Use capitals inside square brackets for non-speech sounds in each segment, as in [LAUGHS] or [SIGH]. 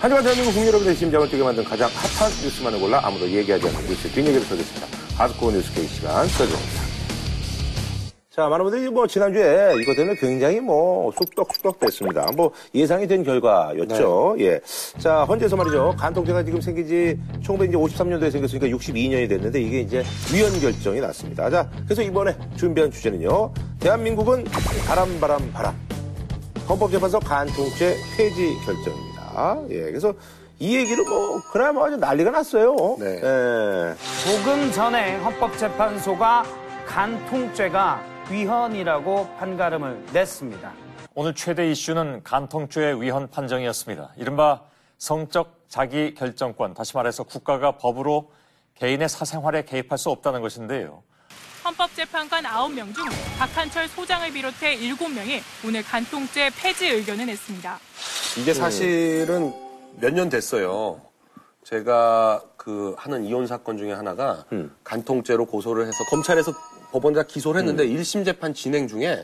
한 주간 대한민국 국민 여러분의 심장을 뛰게 만든 가장 핫한 뉴스만을 골라 아무도 얘기하지 않는 뉴스 뒷얘기를 써겠습니다 하드코어 뉴스 케이 시간 서정입니다. 자, 많은 분들이 뭐 지난주에 이것 때문에 굉장히 뭐 쑥떡쑥떡 됐습니다. 뭐 예상이 된 결과였죠. 예. 자, 헌재에서 말이죠. 간통죄가 지금 생긴 지 1953년도에 생겼으니까 62년이 됐는데 이게 이제 위헌 결정이 났습니다. 자, 그래서 이번에 준비한 주제는요. 대한민국은 바람, 바람, 바람. 헌법재판소 간통죄 폐지 결정입니다. 예. 그래서 이 얘기를 뭐, 그나마 아주 난리가 났어요. 네. 예. 조금 전에 헌법재판소가 간통죄가 위헌이라고 판가름을 냈습니다. 오늘 최대 이슈는 간통죄 위헌 판정이었습니다. 이른바 성적 자기 결정권, 다시 말해서 국가가 법으로 개인의 사생활에 개입할 수 없다는 것인데요. 헌법재판관 9명 중 박한철 소장을 비롯해 7명이 오늘 간통죄 폐지 의견을 냈습니다. 이게 사실은 몇 년 됐어요. 제가 그 하는 이혼 사건 중에 하나가 간통죄로 고소를 해서 검찰에서 법원에다 기소를 했는데 일 1심 재판 진행 중에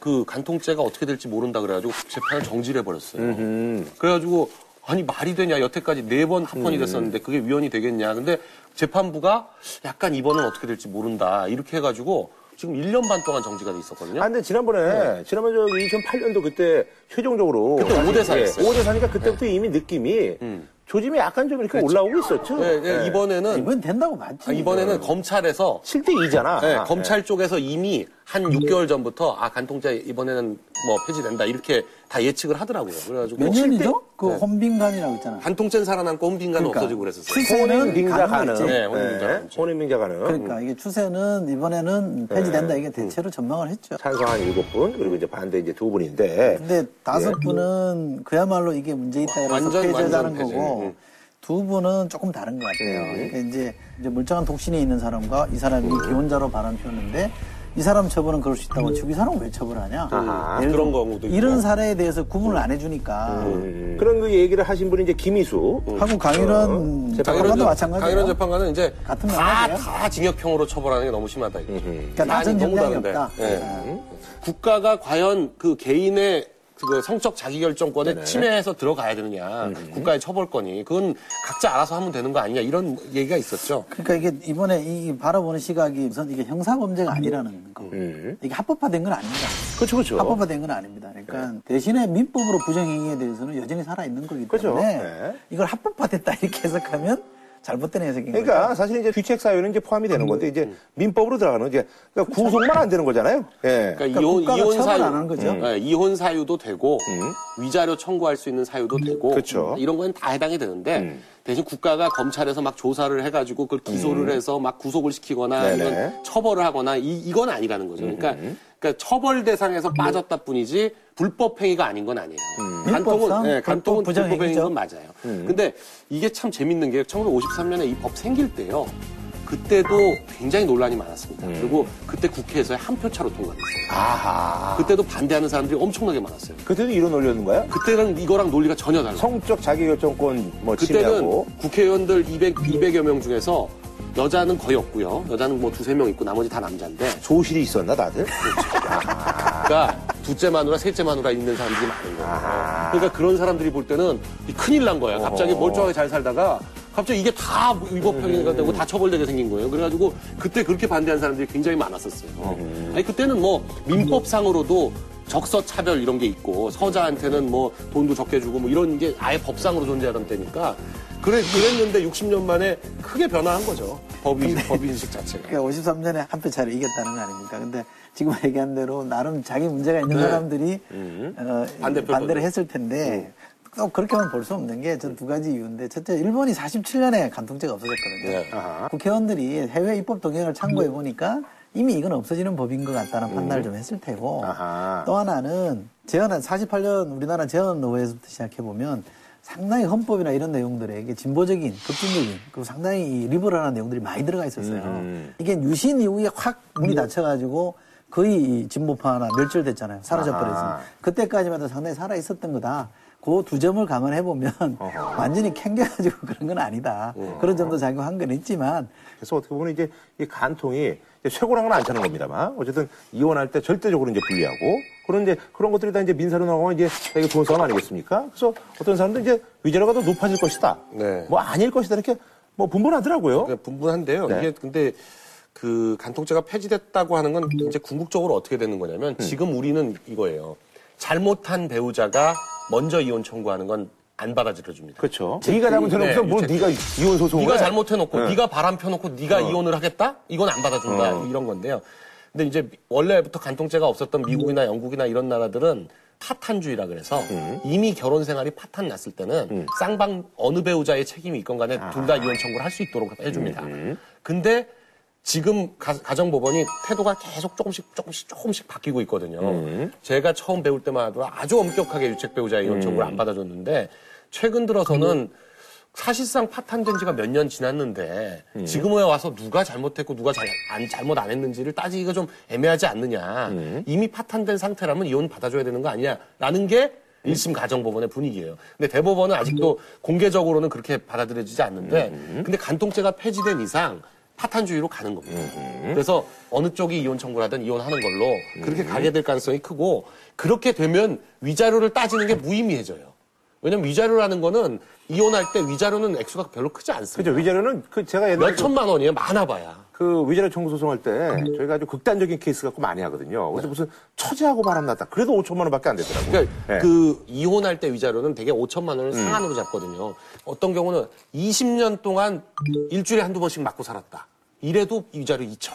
그 간통죄가 어떻게 될지 모른다 그래가지고 재판을 정지를 해버렸어요. 그래가지고 아니 말이 되냐 여태까지 네 번 합헌이 됐었는데 그게 위헌이 되겠냐 근데 재판부가 약간 이번은 어떻게 될지 모른다 이렇게 해가지고 지금 1년 반 동안 정지가 돼 있었거든요. 아, 근데 지난번에, 지난번 저 2008년도 그때 최종적으로. 그때 사실, 5대 4 예, 였어요. 5대 4니까 그때부터 이미 느낌이 조짐이 약간 좀 이렇게 올라오고 있었죠. 네, 네, 이번에는 이번 된다고 봤지. 아, 이번에는 검찰에서 7대 2잖아. 네, 검찰 쪽에서 이미 한 6개월 전부터 아 간통죄 이번에는 뭐 폐지된다 이렇게 다 예측을 하더라고요. 그래가지고 몇 년이죠? 그 네. 혼빈간이라고 있잖아. 간통죄는 살아남고 혼빈간은 그러니까. 없어지고 그랬었어요. 추세는 가는 가능. 네, 혼인빙자 가능. 혼인빙자 가능. 그러니까 이게 추세는 이번에는 폐지된다 이게 대체로 전망을 했죠. 찬성한 7분, 그리고 이제 반대 이제 두 분인데. 근데 다섯 분은 그야말로 이게 문제 있다 그래서 완전, 폐지하자는. 거고 음. 두 분은 조금 다른 것 같아요. 그러니까 이제, 이제 멀쩡한 독신에 있는 사람과 이 사람이 기혼자로 발언 피웠는데 이 사람 처벌은 그럴 수 있다고 치고 이 사람은 왜 처벌하냐? 아하. 예를 그런 들어 경우도 있고. 이런 사례에 대해서 구분을 안 해주니까 그런 그 얘기를 하신 분이 이제 김희수. 하고 강일원 어, 재판관도 마찬가지예요. 강일원 재판관은 이제 같은 다, 명령이에요? 다 징역형으로 처벌하는 게 너무 심하다. 이거죠. 그러니까 아니, 낮은 너무 정량이 다른데. 없다. 예. 아. 국가가 과연 그 개인의 그 성적 자기결정권에 침해해서 들어가야 되느냐. 국가의 처벌권이. 그건 각자 알아서 하면 되는 거 아니냐. 이런 얘기가 있었죠. 그러니까 이게 이번에 이 바라보는 시각이 우선 이게 형사 범죄가 아니라는 거. 이게 합법화된 건 아닙니다. 그렇죠, 그렇죠. 합법화된 건 아닙니다. 그러니까 대신에 민법으로 부정행위에 대해서는 여전히 살아 있는 거기 그렇죠. 때문에 네. 이걸 합법화됐다 이렇게 해석하면 잘못된 해석인 그러니까 거죠. 사실 이제 귀책 사유는 이제 포함이 되는 건데 이제 민법으로 들어가는 이제 그러니까 구속만 안 되는 거잖아요. 예. 그러니까, 그러니까 이혼, 이혼 처벌 사유, 안 하는 거죠. 네, 이혼 사유도 되고 위자료 청구할 수 있는 사유도 되고 그렇죠. 이런 건다 해당이 되는데 대신 국가가 검찰에서 막 조사를 해가지고 그걸 기소를 해서 막 구속을 시키거나 네네. 이건 처벌을 하거나 이, 이건 아니라는 거죠. 그러니까, 그러니까 처벌 대상에서 빠졌다 뿐이지 불법 행위가 아닌 건 아니에요. 간통은 민법상 네, 간통은 불법 부정행위죠. 불법 행위인 건 맞아요. 근데 이게 참 재밌는 게 1953년에 이 법 생길 때요. 그때도 굉장히 논란이 많았습니다. 그리고 그때 국회에서 한 표 차로 통과됐어요. 아하. 그때도 반대하는 사람들이 엄청나게 많았어요. 그때도 이런 논리였는 거야? 그때는 이거랑 논리가 전혀 달라요. 성적 자기결정권 뭐 그때는 침해하고. 국회의원들 200, 200여 명 중에서 여자는 거의 없고요. 여자는 뭐 두세 명 있고 나머지 다 남자인데. 조실이 있었나 다들? 그러니까 둘째 마누라, 셋째 마누라 있는 사람들이 많은 거예요. 그러니까 그런 사람들이 볼 때는 이 큰일 난 거야. 갑자기 멀쩡하게 잘 살다가 갑자기 이게 다 위법행위가 되고 다 처벌되게 생긴 거예요. 그래가지고 그때 그렇게 반대한 사람들이 굉장히 많았었어요. 아니 그때는 뭐 민법상으로도 적서 차별 이런 게 있고 서자한테는 뭐 돈도 적게 주고 뭐 이런 게 아예 법상으로 존재하던 때니까 그래 그랬는데 60년 만에 크게 변화한 거죠. 법이 법인식 자체가. 그러니까 53년에 한 표 차로 이겼다는 거 아닙니까? 근데 지금 얘기한 대로 나름 자기 문제가 있는 사람들이 어, 반대표 반대를. 했을 텐데 또 그렇게만 볼 수 없는 게 전 두 가지 이유인데 첫째 일본이 47년에 간통죄가 없어졌거든요. 네. 국회의원들이 해외 입법 동향을 참고해 보니까 이미 이건 없어지는 법인 것 같다는 판단을 좀 했을 테고 아하. 또 하나는 재헌한 48년 우리나라 재헌 의회에서부터 시작해 보면 상당히 헌법이나 이런 내용들에 이게 진보적인, 급진적인, 그리고 상당히 이 리버럴한 내용들이 많이 들어가 있었어요. 이게 유신 이후에 확 문이 닫혀가지고 거의 이 진보파나 멸절됐잖아요. 사라져버렸어요. 아하. 그때까지만 해도 상당히 살아 있었던 거다. 그 두 점을 감안해 보면 완전히 캥겨가지고 그런 건 아니다. 그런 점도 작용한 건 있지만 그래서 어떻게 보면 이제 이 간통이 이제 쇠고랑은 안 차는 겁니다만 어쨌든 이혼할 때 절대적으로 이제 불리하고 그런 이제 그런 것들이 다 이제 민사로 나가면 이제 되게 좋은 싸움 아니겠습니까? 그래서 어떤 사람들은 이제 위자료가 더 높아질 것이다. 네. 뭐 아닐 것이다 이렇게 뭐 분분하더라고요. 그러니까 분분한데요. 네. 이게 근데 그 간통죄가 폐지됐다고 하는 건 이제 궁극적으로 어떻게 되는 거냐면 음. 지금 우리는 이거예요. 잘못한 배우자가 먼저 이혼 청구하는 건 안 받아들여 줍니다. 그렇죠. 네가 잘못해놓고서 네, 뭘 네가 이혼 소송을 네가 해? 잘못해놓고 네. 네가 바람 펴놓고 네가 이혼을 하겠다? 이건 안 받아준다 이런 건데요. 근데 이제 원래부터 간통죄가 없었던 미국이나 영국이나 이런 나라들은 파탄주의라 그래서 이미 결혼 생활이 파탄 났을 때는 쌍방 어느 배우자의 책임이 있건 간에 둘 다 이혼 청구를 할 수 있도록 해줍니다. 근데 지금 가, 정법원이 태도가 계속 조금씩 조금씩 조금씩 바뀌고 있거든요. 제가 처음 배울 때만 하더라도 아주 엄격하게 유책 배우자 이혼 청구를 안 받아줬는데 최근 들어서는 사실상 파탄된 지가 몇 년 지났는데 지금에 와서 누가 잘못했고 누가 잘, 안, 잘못 안 했는지를 따지기가 좀 애매하지 않느냐. 이미 파탄된 상태라면 이혼 받아줘야 되는 거 아니냐라는 게 1심 가정법원의 분위기예요. 근데 대법원은 아직도 공개적으로는 그렇게 받아들여지지 않는데 근데 간통죄가 폐지된 이상 파탄주의로 가는 겁니다. 그래서 어느 쪽이 이혼 청구를 하든 이혼하는 걸로 그렇게 가게 될 가능성이 크고 그렇게 되면 위자료를 따지는 게 무의미해져요. 왜냐면 위자료라는 거는 이혼할 때 위자료는 액수가 별로 크지 않습니다. 그죠. 위자료는 그 제가 옛날에 몇 천만 원이에요. 많아 봐야. 그 위자료 청구 소송할 때 저희가 아주 극단적인 케이스 갖고 많이 하거든요. 그래서 무슨 처제하고 바람났다. 그래도 5천만 원밖에 안 되더라고요. 그러니까 네. 그 이혼할 때 위자료는 되게 5천만 원을 상한으로 잡거든요. 어떤 경우는 20년 동안 일주일에 한두 번씩 맞고 살았다. 이래도 위자료 2천.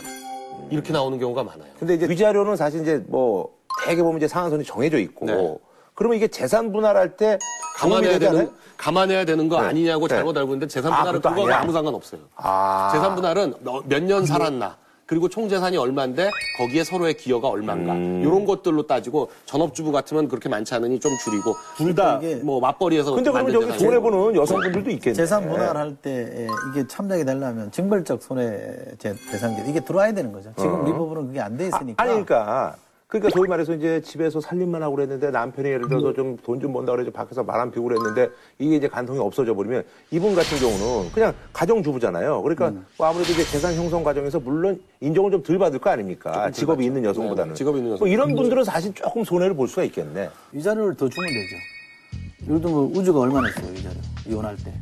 이렇게 나오는 경우가 많아요. 근데 이제 위자료는 사실 이제 뭐 대개 보면 이제 상한선이 정해져 있고 네. 그러면 이게 재산 분할할 때 감안해야 되는 않아요? 감안해야 되는 거 네. 아니냐고 네. 잘못 알고 있는데 재산 아, 분할은 그거하고 아니야? 아무 상관 없어요. 아. 재산 분할은 몇 년 살았나 그리고 총 재산이 얼마인데 거기에 서로의 기여가 얼마인가 음. 이런 것들로 따지고 전업주부 같으면 그렇게 많지 않으니 좀 줄이고 둘다 이게- 뭐 맞벌이해서 근데 그러면 저기 재산이고. 손해 보는 여성분들도 있겠네. 재산 분할할 때 이게 참작이 되려면 징벌적 손해제 배상제 이게 들어와야 되는 거죠. 지금 우리 법으로는 그게 안 돼 있으니까. 아니, 그러니까. 그러니까 소위 말해서 이제 집에서 살림만 하고 그랬는데 남편이 예를 들어서 좀 돈 좀 번다 그래서 밖에서 말 안 피우고 그랬는데 이게 이제 간통이 없어져 버리면 이분 같은 경우는 그냥 가정주부잖아요. 그러니까 음. 뭐 아무래도 이제 재산 형성 과정에서 물론 인정을 좀 덜 받을 거 아닙니까? 직업이 있는 여성보다는. 네, 직업이 있는 뭐 여성. 이런 분들은 사실 조금 손해를 볼 수가 있겠네. 위자료를 더 주면 되죠. 예를 들면 우주가 얼마나 했어요, 위자료. 이혼할 때.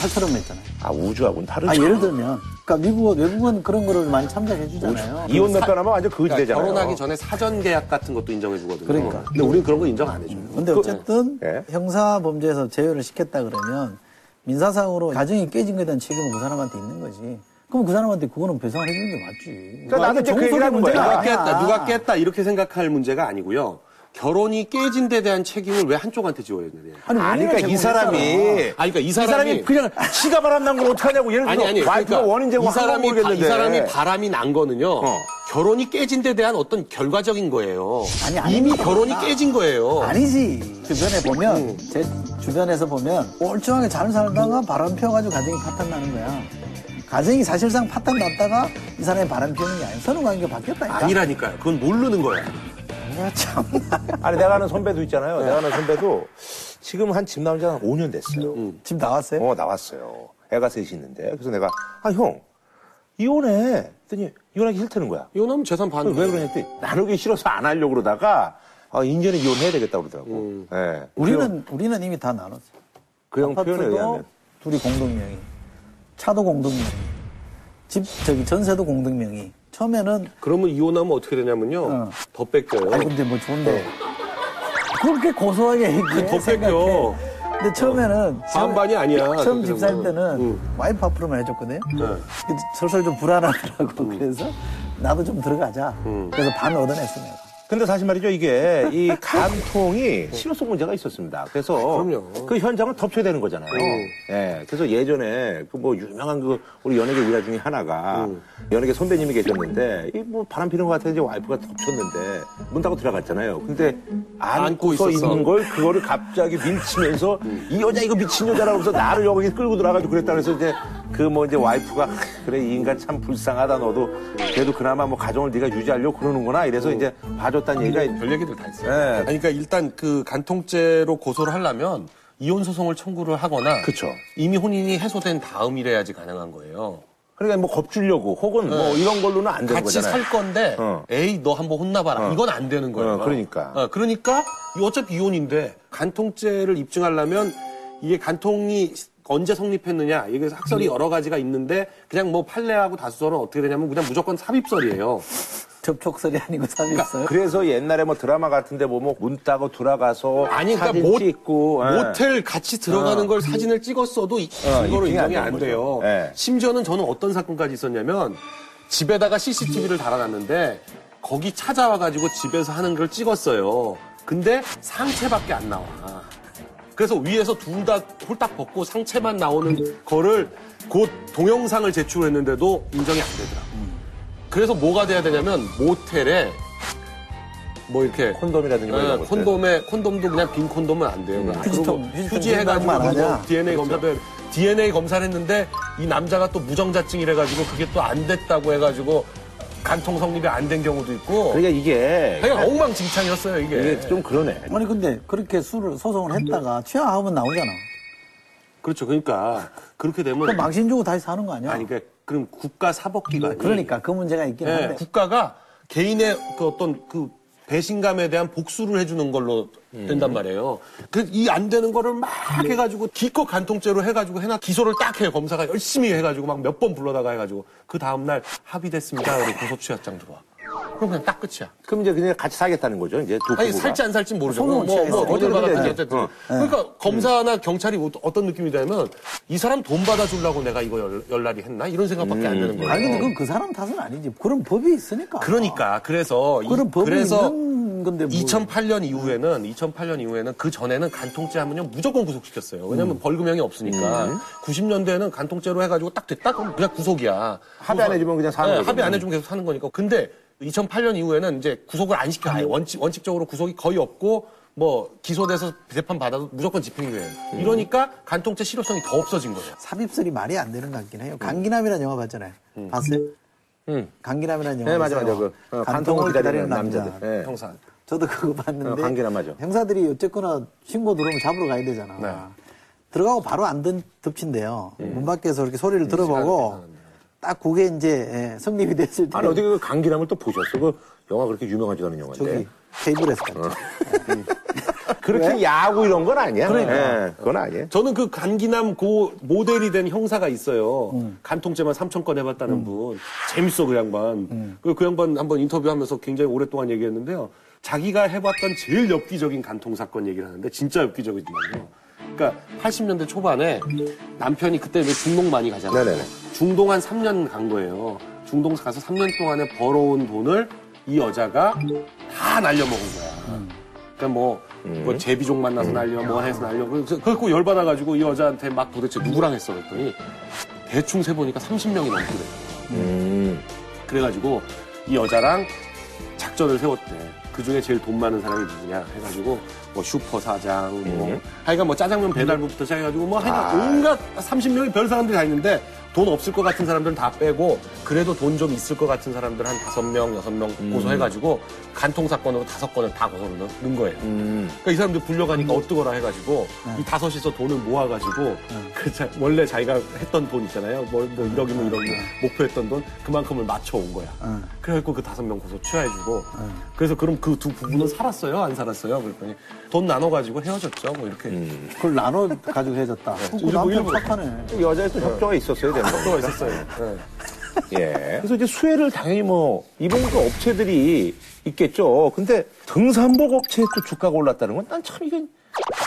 8천원 냈잖아요. 아, 우주하고는 다르죠. 아, 예를 들면. 그러니까 미국은, 외국은 그런 거를 많이 참작해 주잖아요. 이혼 몇번 하면 완전 거지 그러니까 되잖아요. 결혼하기 전에 사전 계약 같은 것도 인정해 주거든요. 그러니까. 근데 우리는 그런 거 인정 안 해줘요. 근데 어쨌든 예. 형사 범죄에서 제외를 시켰다 그러면 민사상으로 가정이 깨진 거에 대한 책임은 그 사람한테 있는 거지. 그럼 그 사람한테 그거는 배상을 해주는 게 맞지. 그러니까 나도 이제 그 얘기를 하는 문제가 거야. 누가. 깼다, 누가 깼다 이렇게 생각할 문제가 아니고요. 결혼이 깨진 데 대한 책임을 왜 한쪽한테 지워야 되냐. 아니, 아니, 그러니까 이 사람이. 아니, 그러니까 이이 사람이, 사람이 그냥 지가 바람 난 걸 어떡하냐고. 예를 들어서 아니 아니 와이프가 그러니까 원인 제공 이 사람이 바, 이 모르겠는데. 사람이 바람이 난 거는요 어. 결혼이 깨진 데 대한 어떤 결과적인 거예요. 아니, 아니, 이미. 결혼이 깨진 거예요. 아니지. 주변에 보면, 음. 제 주변에서 보면, 멀쩡하게 잘 살다가 바람 피워 가지고 가정이 파탄 나는 거야. 가정이 사실상 파탄 났다가 이 사람이 바람 피우는 게 아니야. 선후 관계가 바뀌었다니까. 아니라니까요. 그건 모르는 거 야. 야, 참. 아니 내가 아는 선배도 있잖아요. 내가 아는 선배도 지금 한 집 나온 지 한 5년 됐어요. 지금 나왔어요? 어 나왔어요. 애가 셋이 있는데 그래서 내가 아 형 이혼해. 했더니 이혼하기 싫다는 거야. 이혼하면 재산 반. 왜 그러냐 했더니 나누기 싫어서 안 하려고 그러다가 아 인제는 이혼해야 되겠다 그러더라고. 예. 우리는, 우리는 이미 다 나눴어. 그형 표현에 아파트도 의하면 둘이 공동명의. 차도 공동명의. 집, 저기, 전세도 공동명의. 처음에는, 그러면 이혼하면 어떻게 되냐면요. 어. 더 뺏겨요. 아니, 근데 뭐 좋은데. 그렇게 고소하게 얘기해. 더. 뺏겨. 근데 처음에는. 반반이 아니야. 처음 집 살. 때는 응. 와이프 앞으로만 해줬거든요. 네. 설설 좀 불안하더라고. 그래서 나도 좀 들어가자. 그래서 반 얻어냈어, 내가. 근데 사실 말이죠 이게 이 [LAUGHS] 간통이 실효성 문제가 있었습니다. 그래서 그럼요. 그 현장을 덮쳐야 되는 거잖아요. 예. 그래서 예전에 그 뭐 유명한 그 우리 연예계 의사 중에 하나가 연예계 선배님이 계셨는데 이 뭐 바람 피는 것 같아 이제 와이프가 덮쳤는데 문 닫고 들어갔잖아요. 근데 안고 안고서 있었어. 있는 걸 그거를 갑자기 밀치면서 이 여자 이거 미친 여자라고 해서 나를 여기 끌고 들어가가지고 그랬다 그래서 이제 그 뭐 이제 와이프가 하, 그래 이 인간 참 불쌍하다 너도 그래도 그나마 뭐 가정을 네가 유지하려고 그러는구나 이래서 이제 봐줬다는 얘기가 별 얘기들 다 있어요. 예. 아니, 그러니까 일단 그 간통죄로 고소를 하려면 이혼 소송을 청구를 하거나 그쵸. 이미 혼인이 해소된 다음이래야지 가능한 거예요. 그러니까 뭐 겁주려고 혹은 뭐 이런 걸로는 안 되는 같이 거잖아요. 살 건데 어. 에이 너 한번 혼나봐라 이건 안 되는 거예요. 어, 그러니까. 어, 그러니까 이 어차피 이혼인데 간통죄를 입증하려면 이게 간통이 언제 성립했느냐 이게 학설이 여러 가지가 있는데 그냥 뭐 판례하고 다수설은 어떻게 되냐면 그냥 무조건 삽입설이에요. 접촉설이 아니고 삽입설. 그래서 옛날에 뭐 드라마 같은데 보면 문 따고 들어가서 아니 그러니까 사진 모, 찍고 예. 모텔 같이 들어가는 걸 사진을 찍었어도 이- 어, 이거로 입증이 안 인정이 안 되는 돼요. 거죠. 예. 심지어는 저는 어떤 사건까지 있었냐면 집에다가 CCTV를 달아놨는데 거기 찾아와가지고 집에서 하는 걸 찍었어요. 근데 상체밖에 안 나와. 그래서 위에서 둘 다 홀딱 벗고 상체만 나오는 거를 곧 동영상을 제출했는데도 인정이 안 되더라고. 그래서 뭐가 돼야 되냐면 모텔에 뭐 이렇게 콘돔이라든가 네, 이런 것들. 콘돔에 콘돔도 그냥 빈 콘돔은 안 돼요. 그리고 휴지통 휴지해가지고 생각만 하냐? 그거 DNA 검사도 해- DNA 검사를 했는데 이 남자가 또 무정자증이래 가지고 그게 또 안 됐다고 해가지고 간통 성립이 안 된 경우도 있고. 그러니까 이게 그냥 엉망진창이었어요 이게. 이게 좀 그러네. 아니 근데 그렇게 수를 소송을 했다가 취하하면 나오잖아. 그렇죠. 그러니까 그렇게 되면 그럼 망신 주고 다시 사는 거 아니야? 아니 그러니까 그럼 국가 사법기관이 그러니까 그 문제가 있긴 예, 한데. 국가가 개인의 그 어떤 그 배신감에 대한 복수를 해주는 걸로 된단 말이에요. 그 이 안 되는 거를 막 해가지고 기껏 간통죄로 해가지고 해나 기소를 딱 해요. 검사가 열심히 해가지고 막 몇 번 불러다가 해가지고 그 다음 날 합의됐습니다. 그리고 고소 취하장 들어와. 그럼 그냥 딱 끝이야. 그럼 이제 그냥 같이 사겠다는 거죠. 이제 두 아니 부부가. 살지 안 살지 모르죠. 뭐, 뭐, 취하겠어요. 어딜 받았든지 이제, 어쨌든. 어. 그러니까 검사나 경찰이 뭐 어떤 느낌이 되면 이 사람 돈 받아주려고 내가 이거 열, 열날이 했나 이런 생각밖에 안 드는 거예요. 아니 근데 그건 그 사람 탓은 아니지. 그런 법이 있으니까. 그러니까 그래서 이- 그런 법이 그래서 있는 건데 뭐. 2008년 이후에는 2008년 이후에는 그 전에는 간통죄 하면요 무조건 구속시켰어요. 왜냐면 벌금형이 없으니까 90년대에는 간통죄로 해가지고 딱 됐다 그럼 그냥 구속이야. 합의 안 해주면 그냥 사는 네, 거죠. 합의 안 해주면 계속 사는 거니까. 근데 2008년 이후에는 이제 구속을 안 시켜. 아예 원칙 원칙적으로 구속이 거의 없고 뭐 기소돼서 재판 받아도 무조건 집행유예. 음. 이러니까 간통죄 실효성이 더 없어진 거예요. 삽입설이 말이 안 되는 것 같긴 해요. 강기남이라는 영화 봤잖아요. 봤어요? 음. 강기남이라는 영화. 네, 맞아, 맞아. 그, 어, 간통을 기다리는 남자들. 네. 형사. 저도 그거 봤는데. 어, 강기남 맞아. 형사들이 어쨌거나 신고 들어오면 잡으러 가야 되잖아. 네. 들어가고 바로 안 든, 덮친대요. 음. 문 밖에서 이렇게 소리를 들어보고 딱 그게 이제 예, 성립이 됐을 때 아니 어떻게 그 강기남을 또 보셨어? 그 영화 그렇게 유명하지도 않은 영화인데. 저기 케이블에서 봤죠. [LAUGHS] 그렇게 야구 이런 건 아니야. 그러니까. 예, 그건 아니에요. 저는 그 간기남 고 모델이 된 형사가 있어요. 간통죄만 3천 건 해봤다는 분. 재밌어 그 양반. 그, 그 양반 한번 인터뷰하면서 굉장히 오랫동안 얘기했는데요. 자기가 해봤던 제일 엽기적인 간통 사건 얘기를 하는데 진짜 엽기적이지만요. 그러니까 80년대 초반에 남편이 그때 왜 중동 많이 가잖아요. 네네네. 중동 한 3년 간 거예요. 중동 가서 3년 동안에 벌어온 돈을 이 여자가 다 날려먹은 거야. 그러니까 뭐, 뭐 제비족 만나서 날려, 뭐 해서 날려. 그래서 그래갖고 열받아가지고 이 여자한테 막 도대체 누구랑 했어 그랬더니 대충 세보니까 30명이 넘더래요. 음. 그래가지고 이 여자랑 작전을 세웠대. 그 중에 제일 돈 많은 사람이 누구냐 해가지고 뭐 슈퍼 사장, 뭐. 하여간 뭐 짜장면 배달부부터 시작해가지고 뭐 하여간 온갖 30명이 별 사람들이 다 있는데 돈 없을 것 같은 사람들은 다 빼고 그래도 돈 좀 있을 것 같은 사람들 한 다섯 명, 여섯 명 고소해가지고 간통 사건으로 다섯 건을 다 고소를 넣- 넣은 거예요. 음. 그러니까 이 사람들 불려가니까 어떠거라 해가지고 이 다섯이서 돈을 모아가지고 그 자- 원래 자기가 했던 돈 있잖아요. 뭐, 뭐 1억이면 1억 목표했던 돈 그만큼을 맞춰온 거야. 그래갖고 그 다섯 명 고소 취하해주고 그래서 그럼 그 두 부부는 살았어요? 안 살았어요? 그랬더니 돈 나눠가지고 헤어졌죠. 뭐 이렇게. 그걸 나눠 가지고 헤어졌다. 그 일부- 남편 일부- 착하네. 여자의 또 협조가 있었어야 되는 또 거니까. 있었어요. 네. 예. 그래서 이제 수혜를 당연히 뭐 입은 그 업체들이 있겠죠. 근데 등산복 업체의 또 주가가 올랐다는 건 난 참 이게,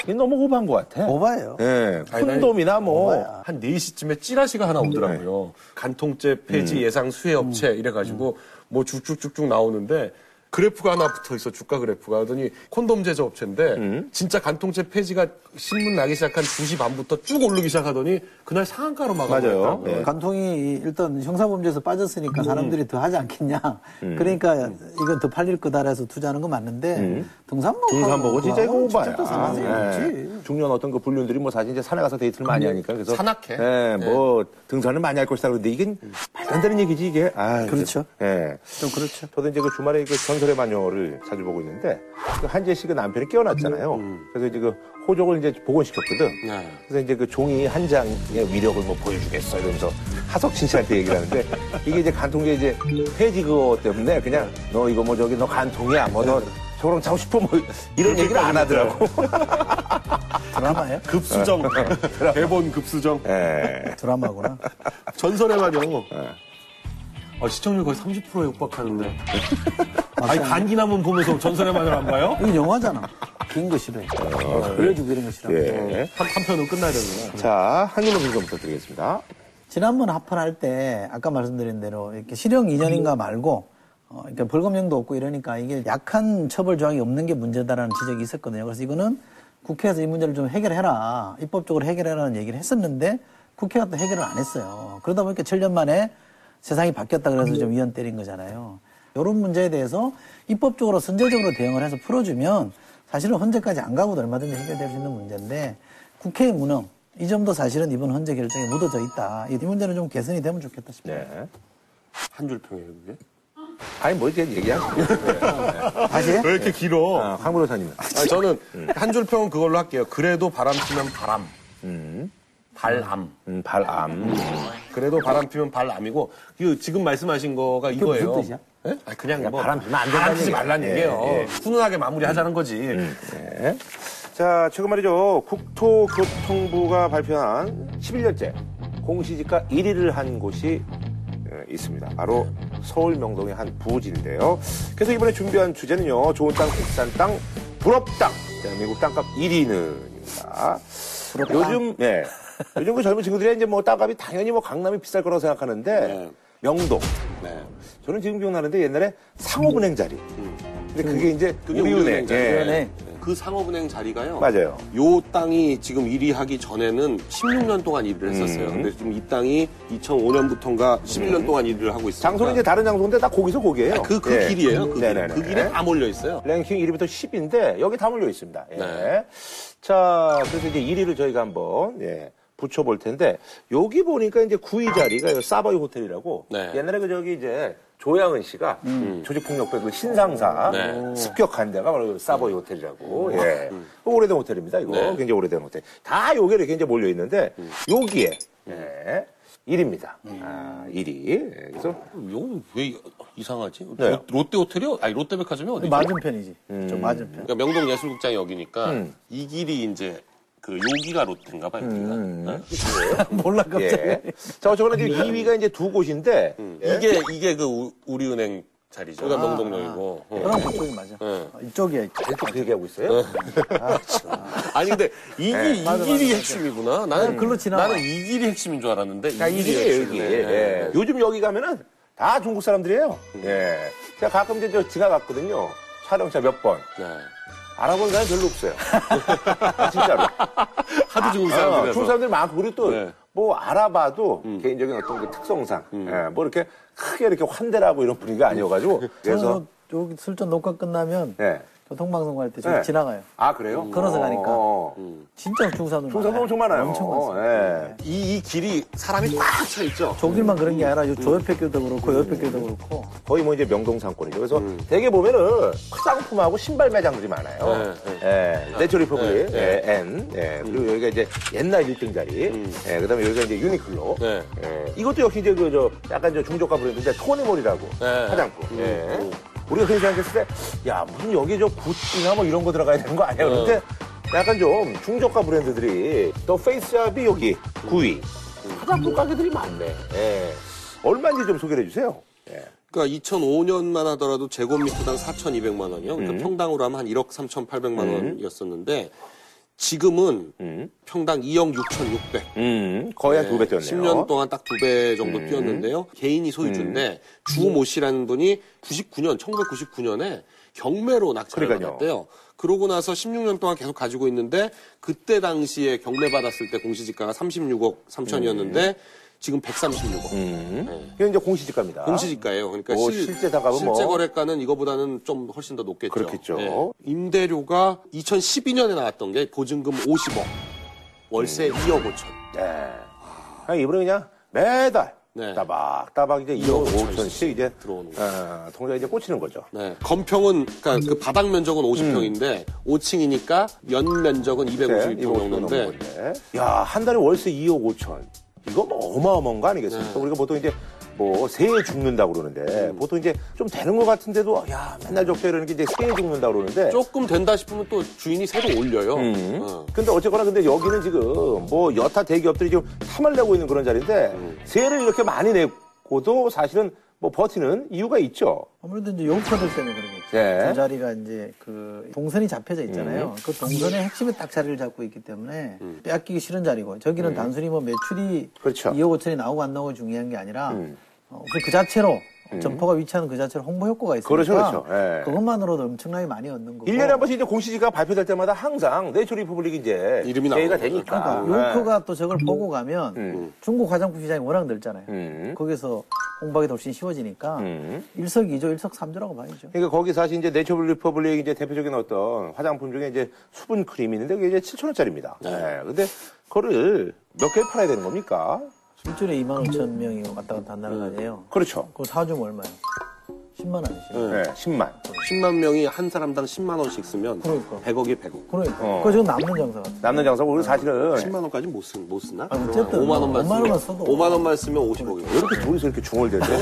이게 너무 오버한 것 같아. 오바예요. 예. 콘돔이나 뭐. 오바야. 한 4시쯤에 찌라시가 하나 오더라고요. 간통죄 폐지 예상 수혜 업체 이래가지고 뭐 쭉쭉쭉쭉 나오는데 그래프가 하나 붙어 있어 주가 그래프가 하더니 콘돔 제조 업체인데 음. 진짜 간통죄 폐지가 신문 나기 시작한 2시 반부터 쭉 오르기 시작하더니 그날 상한가로 맞아요. 마감했다. 네. 간통이 일단 형사범죄에서 빠졌으니까 사람들이 더 하지 않겠냐. 그러니까 이건 더 팔릴 거다 해서 투자하는 건 맞는데 등산복 등산복은 진짜 이거 오바야. 또 상하지. 예. 중년 어떤 그 불륜들이 뭐 사실 이제 산에 가서 데이트를 많이 하니까 그래서 산악회. 예, 뭐 등산을 많이 할 것이다 그런데 이게 말도 안 되는 얘기지 이게. 아, 그렇죠. 예. 좀 그렇죠. 저도 이제 그 주말에 그 전설 의 마녀를 자주 보고 있는데 그 한재 씨가 남편이 깨어났잖아요. 그래서 이제 그 호족을 이제 복원시켰거든. 네. 그래서 이제 그 종이 한 장의 위력을 뭐 보여주겠어 이러면서 하석진 씨한테 얘기를 하는데 이게 이제 간통죄 이제 폐지 그거 때문에 그냥 너 이거 뭐 저기 너 간통이야 뭐 너 저거랑 자고 싶어 뭐 이런 얘기를 안 하더라고. 드라마예요? 급수정 [LAUGHS] 대본 급수정 예. 드라마구나. 전설의 마녀. 아, 시청률 거의 30%에 육박하는데. [LAUGHS] 아니 간기남은 보면서 전설의 마녀를 안 봐요? 이거 영화잖아. 긴 거 싫어해. 알려주고 이런 거 싫어. 예. 한, 한 편은 끝나야 되는구나. 자, 한윤호 선수 부탁드리겠습니다. 지난번 합헌할 때 아까 말씀드린 대로 이렇게 실형 2년인가 말고 어, 그러니까 벌금형도 없고 이러니까 이게 약한 처벌 조항이 없는 게 문제다라는 지적이 있었거든요. 그래서 이거는 국회에서 이 문제를 좀 해결해라. 입법적으로 해결해라는 얘기를 했었는데 국회가 또 해결을 안 했어요. 그러다 보니까 7년 만에 세상이 바뀌었다 그래서 좀 위헌 때린 거잖아요. 이런 문제에 대해서 입법적으로 선제적으로 대응을 해서 풀어주면 사실은 헌재까지 안 가고도 얼마든지 해결될 수 있는 문제인데 국회의 무능 이 점도 사실은 이번 헌재 결정에 묻어져 있다. 이 문제는 좀 개선이 되면 좋겠다 싶어요. 네. 한 줄 평이에요, 그게? 아니, 뭐 이제 얘기하고. [LAUGHS] 다시 해? 왜 이렇게 길어? 아, 황 변호사님. 저는 한 줄 평은 그걸로 할게요. 그래도 바람 피면 바람. 발암. 음, 발암. 그래도 바람 피면 발암이고, 그 지금 말씀하신 거가 이거예요. 무슨 뜻이야? 예? 아니, 그냥 뭐 바람 피면 안 된다는 바람 피지. 말라는 예, 얘기예요. 예. 훈훈하게 마무리하자는 거지. 네. 자, 최근 말이죠. 국토교통부가 발표한 11년째 공시지가 1위를 한 곳이 어, 있습니다. 바로 서울 명동의 한 부지인데요. 그래서 이번에 준비한 주제는요. 좋은 땅, 비싼 땅, 부럽 땅. 대한민국 땅값 1위는입니다. 요즘, 예. 요즘 그 젊은 친구들이 이제 뭐 땅값이 당연히 뭐 강남이 비쌀 거라고 생각하는데 네. 명동. 네. 저는 지금 기억나는데 옛날에 상업은행 자리. 근데 그게 이제 그게 우리은행. 우리은행 자리. 예. 우리은행. 그 상업은행 자리가요. 맞아요. 요 땅이 지금 1위 하기 전에는 16년 동안 일을 했었어요. 음. 근데 지금 이 땅이 2005년부터인가 11년 동안 일을 하고 있습니다. 장소는 이제 다른 장소인데 다 거기서 거기에요. 그, 그 예. 길이에요. 그, 길. 네네네. 그 길에 다 몰려 있어요. 랭킹 1위부터 10인데 여기 다 몰려 있습니다. 예. 네. 자, 그래서 이제 1위를 저희가 한번 예, 붙여볼 텐데 여기 보니까 이제 9위 자리가 요 사바이 호텔이라고 네. 옛날에 그 저기 이제 조양은 씨가 조직폭력배 그 신상사 네. 습격한 데가 바로 사바이 호텔이라고. 예. 그 오래된 호텔입니다. 이거 네. 굉장히 오래된 호텔. 다 여기 이렇게 이제 몰려 있는데 여기에 예, 1위입니다. 아, 1위. 예, 그래서 이거 왜 이상하지? 네. 롯- 롯데 호텔이요? 아니 롯데백화점이 어디죠? 맞은편이지. 좀 맞은편. 그러니까 명동 예술극장이 여기니까 음. 이 길이 이제 그 여기가 롯데인가 봐요. 여기가. 네? [LAUGHS] 몰라 갑자기. 예. 자, 어쨌거나 지금 2위가 이제 두 곳인데 예. 이게 이게 그 우- 우리은행 자리죠. 여기가 명동역이고. 어. 그럼 그쪽이 맞아. 네. 어, 이쪽이야. 이쪽. 아직도 그 얘기하고 있어요? [LAUGHS] 아니 근데 이, 길, 이 길이 맞아. 핵심이구나. 나는 글로 지나가. 나는 이 길이 핵심인 줄 알았는데 이 자, 길이 이게 여기. 핵심이네. 예. 요즘 여기 가면은 다 중국 사람들이에요. 예. 제가 가끔 이제 저 지나갔거든요. 촬영차 몇 번. 네. 알아본 사람이 별로 없어요. [LAUGHS] 진짜로. 하도 중국 어, 사람들이라서. 중국 사람들 많고 그리고 또 네. 뭐 알아봐도 개인적인 어떤 그 특성상 예, 뭐 이렇게 크게 이렇게 환대라고 이런 분위기가 아니어가지고 그래서 저는 여기 슬쩍 녹화 끝나면 예. 교통방송 갈때 네. 지나가요. 아 그래요? 걸어서 가니까. 어, 어. 진짜 중국 사람들 중국 사람들 엄청 많아요. 엄청 많습니다. 예. 이, 이 길이 사람이 꽉 차 있죠. 저길만 그런 게 아니라 요 옆에 길도 그렇고 옆에 길도 그렇고 거의 뭐 이제 명동 상권이죠. 그래서 되게 보면은 화장품하고 신발 매장들이 많아요. 네, 예, 내추럴 리퍼블릭, 네, 예, N, 예, 그리고 여기가 이제 옛날 1등 자리, 예, 그다음에 여기가 이제 유니클로. 네. 예, 이것도 역시 이제 그 저 약간 저 중저가 브랜드인데 토니모리라고 네. 화장품. 예. 음. 우리가 그냥 생각했을 때, 야 무슨 여기 저 구찌나 뭐 이런 거 들어가야 되는 거 아니야? 어. 그런데 약간 좀 중저가 브랜드들이 더 페이스샵이 여기 9위. 화장품 가게들이 많네. 예. 얼마인지 좀 소개해 주세요. 예. 그러니까 2005년만 하더라도 제곱미터당 4,200만 원이요. 그러니까 평당으로 하면 한 1억 3,800만 원이었었는데 지금은 음. 평당 2억 6,600. 음, 거의 한 두 배 뛰었네요. 10년 동안 딱 두 배 정도 음. 뛰었는데요. 개인이 소유주인데 주모 씨라는 분이 99년, 1999년에 경매로 낙찰을 그러니까요. 받았대요. 그러고 나서 16년 동안 계속 가지고 있는데 그때 당시에 경매 받았을 때 공시지가가 36억 3천이었는데 지금 136억. 음. 이게 이제 공시지가입니다. 공시지가예요. 그러니까 뭐 실, 실제 다가면 실제 뭐- 거래가는 이거보다는 좀 훨씬 더 높겠죠. 그렇겠죠. 예. 임대료가 2012년에 나왔던 게 보증금 50억, 월세 2억 5천. 네. 그냥 이분은 그냥 매달 네. 따박 따박 이제 2억 5천씩 이제 들어오는 어, 통장에 이제 꽂히는 거죠. 네. 건평은 그러니까 그 바닥 면적은 50평인데 5층이니까 연 면적은 250평 정도인데 건데. 야, 한 달에 월세 2억 5천. 이거 뭐 어마어마한 거 아니겠습니까? 네. 우리가 보통 이제 뭐 새해 죽는다고 그러는데 음. 보통 이제 좀 되는 것 같은데도 야, 맨날 적자 이러는 게 이제 새해 죽는다고 그러는데 조금 된다 싶으면 또 주인이 새로 올려요. 음. 어. 근데 어쨌거나 근데 여기는 지금 뭐 여타 대기업들이 지금 탐을 내고 있는 그런 자리인데 음. 세를 이렇게 많이 내고도 사실은 뭐 버티는 이유가 있죠. 아무래도 이제 요커들 때문에 그러겠죠. 네. 그 자리가 이제 그 동선이 잡혀져 있잖아요. 그 동선의 핵심에 딱 자리를 잡고 있기 때문에 빼앗기기 싫은 자리고 저기는 단순히 뭐 매출이 그렇죠. 2억 5천이 나오고 안 나오고 중요한 게 아니라 음. 어, 우선 그 자체로 점포가 위치하는 그 자체로 홍보 효과가 있으니까 그렇죠, 그렇죠. 예. 그것만으로도 엄청나게 많이 얻는 거고. 1년에 한 번씩 이제 공시지가 발표될 때마다 항상 내추럴 리퍼블릭이 이제 이름이 제의가 나오는 되니까. 그러니까 유커가 또 저걸 보고 가면 네. 음. 중국 화장품 시장이 워낙 넓잖아요. 음. 거기서 홍보하기 훨씬 쉬워지니까 음. 일석이조, 일석삼조라고 봐야죠. 그러니까 거기 사실 이제 내추럴 리퍼블릭 이제 대표적인 어떤 화장품 중에 이제 수분 크림이 있는데 그게 이제 7,000원짜리입니다. 네. 근데 그거를 몇개 팔아야 되는 겁니까? 일주일에 2만 5천 명이 왔다 갔다 한다는 거 아니에요? 그렇죠. 그거 사주면 얼마예요? 10만 원이죠. 네, 10만. 10만 명이 한 사람당 10만 원씩 쓰면 그러니까. 100억이 100억. 그러니까. 어. 그거 지금 남는 장사 같아. 남는 장사고 우리 사실은 10만 원까지 못, 쓰, 못 쓰나? 아, 어쨌든 5만 원만 5만 쓰면, 원만 써도. 5만 원만 쓰면 50억이고. 왜 이렇게 둘이서 이렇게 중얼대죠? [LAUGHS]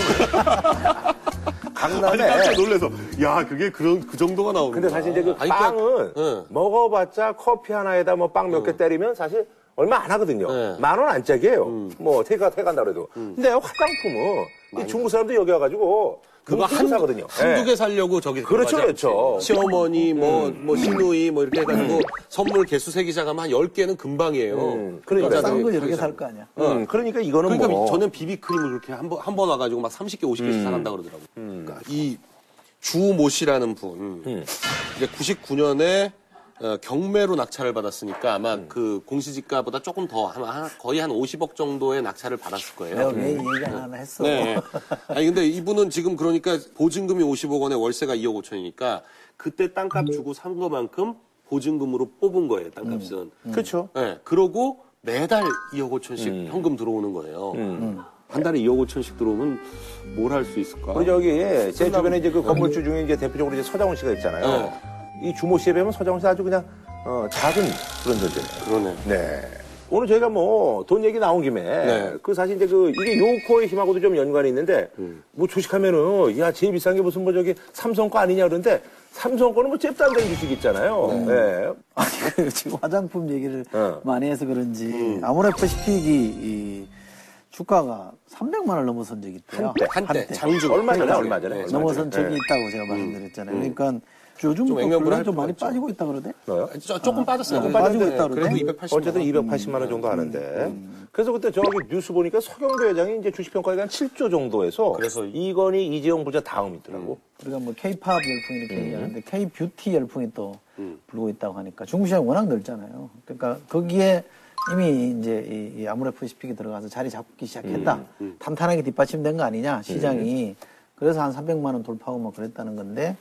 아니, 강남에 깜짝 놀래서. 야, 그게 그런, 그 정도가 나오는 근데 사실 이제 그 아니, 그러니까- 빵은 네. 먹어봤자 커피 하나에다 뭐 빵 몇 개 때리면 사실 얼마 안 하거든요. 네. 만원 안짝이에요. 뭐 태가 태간다 그래도. 근데 화장품은 이 중국 사람들 여기 와가지고 그거 한, 사거든요. 한두 예. 개 살려고 저기 그렇죠, 그렇죠. 시어머니, 뭐, 뭐, 시누이, 뭐, 이렇게 해가지고 선물 개수 세기 시작하면 한 10개는 금방이에요. 음, 그러니까 싼거 여자들이 여러 개 사기 살거 아니야. 음, 그러니까 이거는 그러니까 뭐 저는 비비크림을 그렇게 한 번, 한 번 와가지고 막 30개, 50개씩 사간다 그러더라고요. 그러니까 이 주모 씨라는 분, 이제 99년에 어, 경매로 낙찰을 받았으니까 아마 그 공시지가보다 조금 더, 한, 한- 거의 한 50억 정도의 낙찰을 받았을 거예요. 내가 왜이 얘기 하나 했어. 네. 아니 근데 이분은 지금 그러니까 보증금이 50억 원에 월세가 2억 5천이니까 그때 땅값 주고 산 거만큼 보증금으로 뽑은 거예요 땅값은. 그렇죠. 네. 그러고 매달 2억 5천씩 현금 들어오는 거예요. 한 달에 2억 5천씩 들어오면 뭘 할 수 있을까? 우리 저기 제 주변에 이제 그 건물주 중에 이제 대표적으로 이제 서장훈 씨가 있잖아요. 이 주모 씨에 비하면 서장훈 씨 아주 그냥 어, 작은 그런 존재네요. 그러네. 네. 오늘 저희가 뭐 돈 얘기 나온 김에 네. 그 사실 이제 그 이게 요코의 힘하고도 좀 연관이 있는데 뭐 주식하면은 야 제일 비싼 게 무슨 뭐 저기 삼성 거 아니냐 그러는데 삼성 거는 뭐 잽도 안 되는 주식 있잖아요. 네. 아니, 그 지금 화장품 얘기를 어. 많이 해서 그런지 아모레퍼시픽이 이 주가가 300만 원을 넘어선 적이 있대요. 한때. 한때 장중 얼마 전에 한때. 얼마 전에 네, 얼마 넘어선. 적이 있다고 제가 말씀드렸잖아요. 그러니까 요즘 좀 물론 할좀 많이 있죠. 빠지고 있다 그러대. 뭐요? 저, 조금 빠졌어요. 조금. 빠지고 네, 있다 그래도 그러대. 280만 어쨌든 원. 280만 원 정도 하는데 그래서 그때 저기 뉴스 보니까 서경도 회장이 이제 주식 평가가 한 7조 정도에서 그래서 이건희 이재용 부자 다음이더라고. 우리가 뭐 K-팝 열풍 이렇게 얘기하는데 K-뷰티 열풍이 또 음. 불고 있다고 하니까 중국 시장이 워낙 넓잖아요. 그러니까 거기에 이미 이제 이, 이 아모레퍼시픽이 들어가서 자리 잡기 시작했다. 음, 탄탄하게 뒷받침된 거 아니냐 시장이. 그래서 한 300만 원 돌파하고 뭐 그랬다는 건데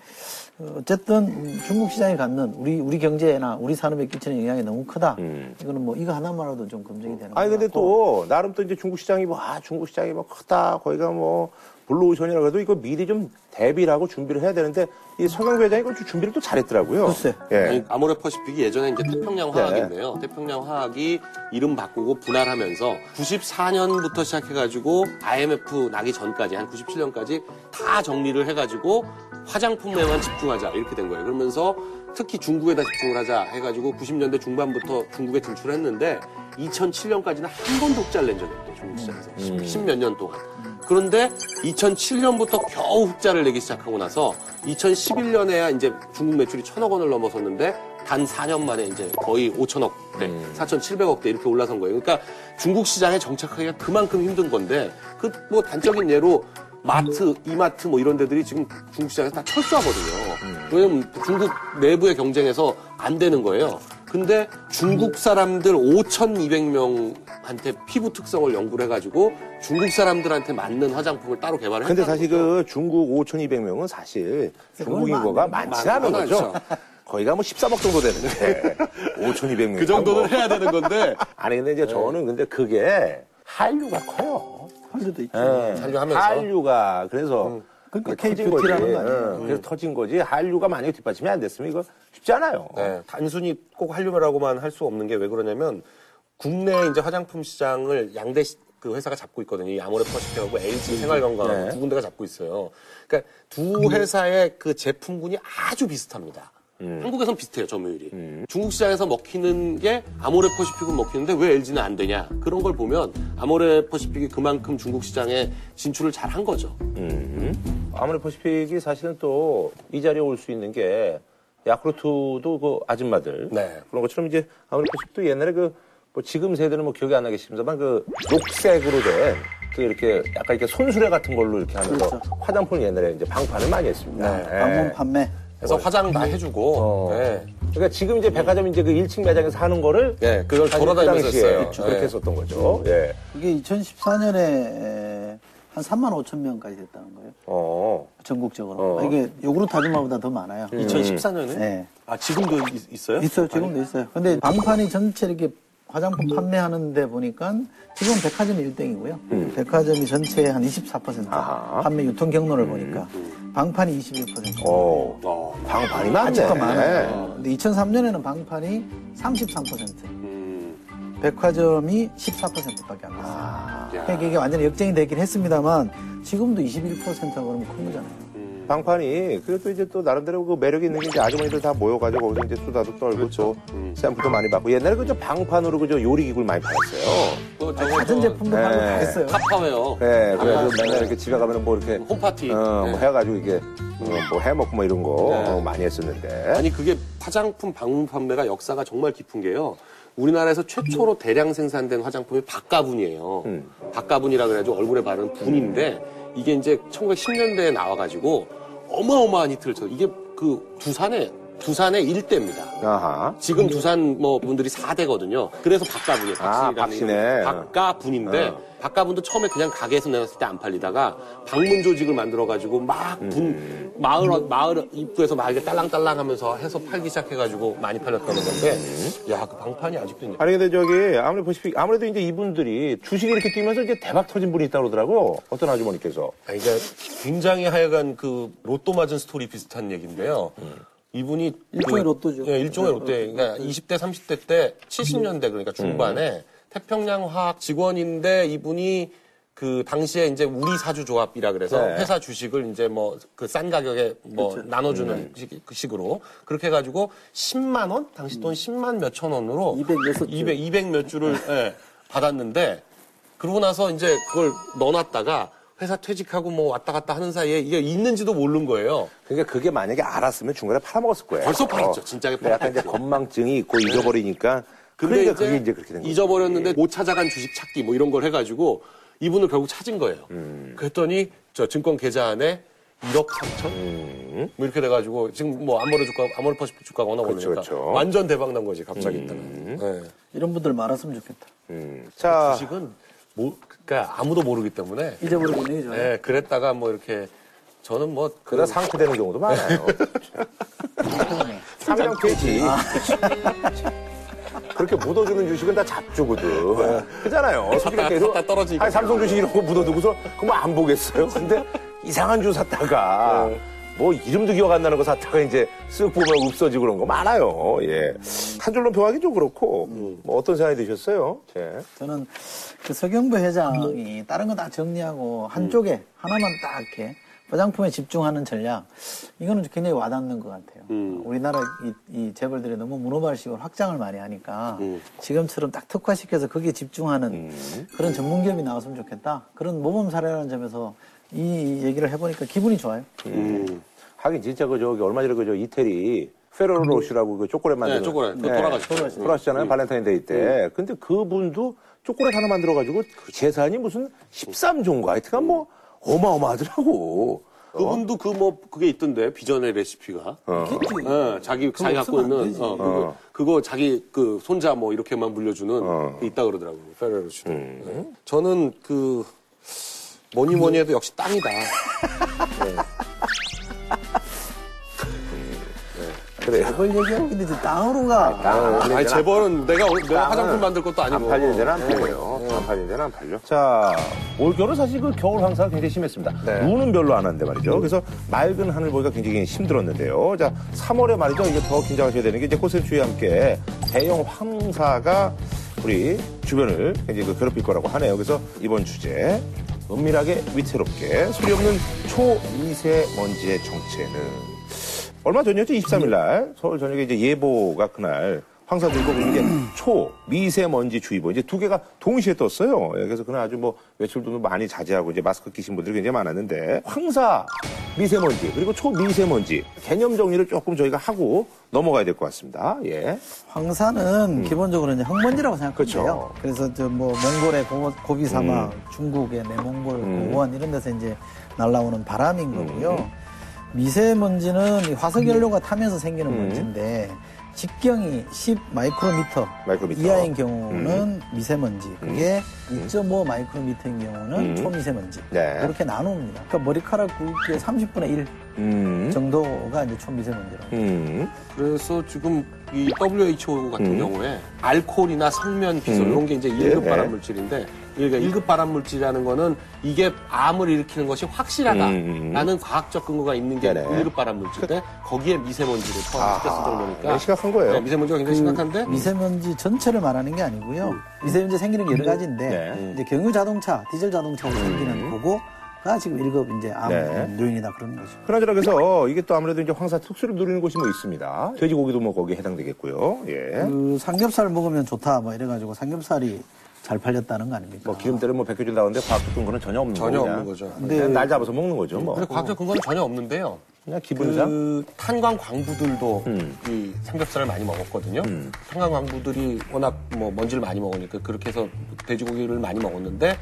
어, 어쨌든 음, 중국 시장이 갖는 우리 우리 경제나 우리 산업에 끼치는 영향이 너무 크다. 이거는 뭐 이거 하나만으로도 좀 검증이 되는 아니 것 근데. 또 나름 또 이제 중국 시장이 뭐 아 중국 시장이 뭐 크다 거기가 뭐 블루오션이라 그래도 이거 미리 좀 대비를 하고 준비를 해야 되는데 이 서경배 회장이 그 준비를 또 잘했더라고요. 글쎄. 예. 아니, 아모레퍼시픽이 예전에 이제 태평양 네. 화학인데요. 태평양 화학이 이름 바꾸고 분할하면서 94년부터 시작해가지고 IMF 나기 전까지 한 97년까지 다 정리를 해가지고 화장품에만 집중하자 이렇게 된 거예요. 그러면서 특히 중국에다 집중을 하자 해가지고 90년대 중반부터 중국에 진출했는데 2007년까지는 한 번도 흑자를 낸 적이 없대요. 중국 시장에서. 10몇년 동안. 그런데 2007년부터 겨우 흑자를 내기 시작하고 나서 2011년에야 이제 중국 매출이 천억 원을 넘어섰는데 단 4년 만에 이제 거의 5천억대, 4,700억대 이렇게 올라선 거예요. 그러니까 중국 시장에 정착하기가 그만큼 힘든 건데 그 뭐 단적인 예로 마트, 이마트 뭐 이런 데들이 지금 중국 시장에서 다 철수하거든요. 왜냐면 중국 내부의 경쟁에서 안 되는 거예요. 근데 중국 사람들 5,200명한테 피부 특성을 연구를 해가지고 중국 사람들한테 맞는 화장품을 따로 개발을 근데 사실 거죠. 그 중국 5,200명은 사실 중국 그건 인구가 많- 많지 않은 많- 거죠. [LAUGHS] 거의가 뭐 13억 정도 되는데 5,200명. 그 정도는 해야 되는 건데 아니 근데 이제 저는 근데 그게 한류가 커요. 한류도 있죠. 예. 한류하면서? 한류가 그래서 그러니까 터진 거지. 예. 그래서 터진 거지. 한류가 만약에 뒷받침이 안 됐으면 이거 쉽지 않아요. 네, 단순히 꼭 한류라고만 할 수 없는 게 왜 그러냐면 국내 이제 화장품 시장을 양대 시- 그 회사가 잡고 있거든요. 이 아모레 퍼시픽하고 LG 생활건강하고 네. 두 군데가 잡고 있어요. 그러니까 두 회사의 그 제품군이 아주 비슷합니다. 한국에선 비슷해요, 점유율이. 중국 시장에서 먹히는 게 아모레 퍼시픽은 먹히는데 왜 LG는 안 되냐? 그런 걸 보면 아모레 퍼시픽이 그만큼 중국 시장에 진출을 잘 한 거죠. 아무리 퍼시픽이 사실은 또 이 자리에 올 수 있는 게 야쿠르트도 그 아줌마들 네. 그런 것처럼 이제 아무리 퍼시픽도 옛날에 그 뭐 지금 세대는 뭐 기억이 안 나겠습니다만 그 녹색으로 된 그 이렇게 약간 이렇게 손수레 같은 걸로 이렇게 하면서 그렇죠. 화장품을 옛날에 이제 방판을 많이 했습니다. 네. 예. 방문 판매. 그래서 화장 다 해주고, 어. 네. 그러니까 지금 이제 백화점 이제 그 1층 매장에서 하는 거를 네, 그걸 돌아다니면서 그 했어요. 그렇게 네. 했었던 거죠. 예. 그게 2014년에 한 3만 5천 명까지 됐다는 거예요. 어. 전국적으로. 어. 이게 요구르트 아줌마보다 더 많아요. 2014년에? 네. 아, 지금도 있, 어요 있어요. 지금도 있어요. 근데 방판이 전체 이렇게 화장품 판매하는데 보니까 지금 백화점이 1등이고요. 백화점이 전체의 한 24% 아하. 판매 유통 경로를 보니까 방판이 21%. 어. 어. 방판이 많네. 아직도 많아요. 근데 2003년에는 방판이 33%, 음. 백화점이 14%밖에 안 됐어요. 아. 그러니까 이게 완전히 역전이 되긴 했습니다만 지금도 21%가 그러면 큰 거잖아요. 방판이 그래도 이제 또 나름대로 그 매력이 있는 게 이제 아주머니들 다 모여가지고 거기서 이제 수다도 떨고 또 샘플도 많이 받고 옛날에 그저 방판으로 그저 요리 기구를 많이 팔았어요. 또 저거 같은 뭐 제품도 네. 했어요. 카파웨어. 네, 그래가지고 맨날 이렇게 집에 가면은 뭐 이렇게 홈파티. 어, 뭐 네. 해가지고 이게 어, 뭐 해먹고 뭐 이런 거 네. 어, 많이 했었는데. 아니 그게 화장품 방문 판매가 역사가 정말 깊은 게요. 우리나라에서 최초로 대량 생산된 화장품이 박가분이에요. 음. 박가분이라 그래가지고 얼굴에 바르는 분인데 이게 이제 1910년대에 나와가지고 어마어마한 히트를 쳐. 이게 그 두산의 두산의 일대입니다. 아하. 지금 두산 뭐 분들이 4대거든요. 그래서 박가분이에요. 아, 박신이라는. 이름으로. 박가분인데 어. 박가분도 처음에 그냥 가게에서 내놨을 때 안 팔리다가 방문 조직을 만들어 가지고 막분 음. 마을 마을 입구에서 막 이렇게 딸랑딸랑 하면서 해서 팔기 시작해 가지고 많이 팔렸다는 건데 야, 그 방판이 아직도 있네. 아니 근데 저기 아무래도 보시피 아무래도 이제 이분들이 주식이 이렇게 뛰면서 이제 대박 터진 분이 있다고 그러더라고. 어떤 아주머니께서. 아니, 그러니까 굉장히 하여간 그 로또 맞은 스토리 비슷한 얘기인데요. 이분이 일종의 그- 로또죠. 예, 일종의 로또. 그러니까 20대, 30대 때 70년대 그러니까 중반에 태평양 화학 직원인데 이분이 그 당시에 이제 우리 사주 조합이라 그래서 네. 회사 주식을 이제 뭐 그 싼 가격에 뭐 나눠주는 식, 그 식으로 그렇게 해가지고 10만 원 당시 돈 10만 몇천 원으로 206 주. 200, 200 몇 주를 예, 받았는데 그러고 나서 이제 그걸 넣어놨다가 회사 퇴직하고 뭐 왔다 갔다 하는 사이에 이게 있는지도 모르는 거예요. 그러니까 그게 만약에 알았으면 중간에 팔아먹었을 거예요. 벌써 팔았죠. 진작에 근데 약간 이제 팔았죠. 건망증이 있고 잊어버리니까. 근데 그러니까 이제, 그게 이제 그렇게 된. 잊어버렸는데 못 찾아간 주식 찾기 뭐 이런 걸 해가지고 이분을 결국 찾은 거예요. 음. 그랬더니 저 증권 계좌 안에 1억 3천? 음. 뭐 이렇게 돼가지고 지금 뭐 아모레 주가, 아모레 퍼시픽 주가가 워낙 그렇죠, 오르니까 그렇죠. 완전 대박 난 거지 갑자기 있다가. 네. 이런 분들 많았으면 좋겠다. 음. 자, 주식은 뭐, 그러니까 아무도 모르기 때문에 잊어버리고 내죠. 네, 그랬다가 뭐 이렇게 저는 뭐 그러다 상쾌되는 경우도 많아요. [LAUGHS] 상냥되지. 그렇게 묻어주는 주식은 다 잡주거든. 그잖아요. 솔직히 계속 샀다 떨어지니까. 아니, 삼성 주식 이런 거 묻어두고서 그거 안 보겠어요. 근데 이상한 주 샀다가 뭐 이름도 기억 안 나는 거 샀다가 이제 쓱 보면 없어지고 그런 거 많아요. 예. 한 줄로 표하기 좀 그렇고 뭐 어떤 생각이 드셨어요? 예. 저는 그 서경배 회장이 다른 거 다 정리하고 한쪽에 하나만 딱 이렇게 화장품에 집중하는 전략 이거는 굉장히 와닿는 것 같아요. 우리나라 이, 이 재벌들이 너무 문어발식으로 확장을 많이 하니까 지금처럼 딱 특화시켜서 거기에 집중하는 그런 전문 기업이 나왔으면 좋겠다. 그런 모범 사례라는 점에서 이 얘기를 해보니까 기분이 좋아요. 음. 하긴 진짜 그 저기 얼마 전에 그 저 이태리 페레로 로쉐라고 그 초콜릿 만드는. 네, 초콜릿. 그거 돌아가셨죠. 돌아가셨잖아요. 발렌타인데이 때. 근데 그분도 초콜릿 하나 만들어가지고 그 재산이 무슨 13종가 하여튼간 뭐 어마어마하더라고. 그분도 그 뭐 그게 있던데 비전의 레시피가. 예, 자기 자기 갖고 있는 되지. 어, 그거, 그거 자기 그 손자 뭐 이렇게만 물려주는 게 있다 그러더라고요. 페레로 씨도. 네. 저는 그 뭐니 뭐니 해도 역시 땅이다. 그래요. 그걸 얘기하고 근데 이제 땅으로가 아니 재벌은 내가 오늘 내가 화장품 만들 것도 안 아니고. 팔리는 데는 안 팔려요. 안 팔리는 데는 안 팔려. 자, 올겨울은 사실 그 겨울 황사가 굉장히 심했습니다. 눈은 별로 안 왔는데 말이죠. 그래서 맑은 하늘 보기가 굉장히 힘들었는데요. 자, 3월에 말이죠. 이게 더 긴장하셔야 되는 게 이제 꽃샘추위와 함께 대형 황사가 우리 주변을 굉장히 그 괴롭힐 거라고 하네요. 그래서 이번 주제 은밀하게 위태롭게 소리 없는 초미세먼지의 정체는 얼마 전이었죠? 23일 날 서울 전역에 이제 예보가 그날 황사 들고 이게 초 미세먼지 주의보 이제 두 개가 동시에 떴어요. 예, 그래서 그날 아주 뭐 외출도 많이 자제하고 이제 마스크 끼신 분들이 굉장히 많았는데 황사 미세먼지 그리고 초미세먼지 개념 정리를 조금 저희가 하고 넘어가야 될 것 같습니다. 예. 황사는 기본적으로 이제 흙먼지라고 생각하면 그렇죠. 그래서 저 뭐 몽골의 고, 고비 사막, 중국의 내몽골 고원 이런 데서 이제 날라오는 바람인 거고요. 미세먼지는 이 화석 연료가 타면서 생기는 먼지인데 직경이 10 마이크로미터, 마이크로미터. 이하인 경우는 미세먼지, 그게 2.5 마이크로미터인 경우는 초미세먼지. 네. 그렇게 나눕니다. 그러니까 머리카락 굵기의 30분의 1 음. 정도가 이제 초미세먼지라고. 음. 그래서 지금 이 WHO 같은 경우에 알코올이나 성면 비솔 음. 이런 게 이제 예, 1급 예. 발암 물질인데 그러니까 1급 발암 물질이라는 거는 이게 암을 일으키는 것이 확실하다라는 과학적 근거가 있는 게 네네. 1급 발암 물질인데 거기에 미세먼지를 포함시켰을 정도니까 네, 심각한 거예요. 네, 미세먼지가 굉장히 심각한데 미세먼지 전체를 말하는 게 아니고요. 미세먼지 생기는 게 여러 가지인데 네. 이제 경유 자동차, 디젤 자동차로 생기는 그거가 지금 1급 이제 암 네. 요인이다 그런 거죠. 그나저나 그래서 이게 또 아무래도 이제 황사 특수를 누리는 곳이 뭐 있습니다. 돼지고기도 뭐 거기에 해당되겠고요. 예. 그 삼겹살 먹으면 좋다 뭐 이래가지고 삼겹살이 잘 팔렸다는 거 아닙니까? 뭐 기름때를 뭐 벗겨준다는데 과학적 근거는 전혀 없는 전혀 거고 없는. 거죠. 그냥 날 잡아서 먹는 거죠. 뭐. 근데 과학적 근거는 전혀 없는데요. 그냥 기분상. 그 탄광 광부들도 음. 이 삼겹살을 많이 먹었거든요. 음. 탄광 광부들이 워낙 뭐 먼지를 많이 먹으니까 그렇게 해서 돼지고기를 많이 먹었는데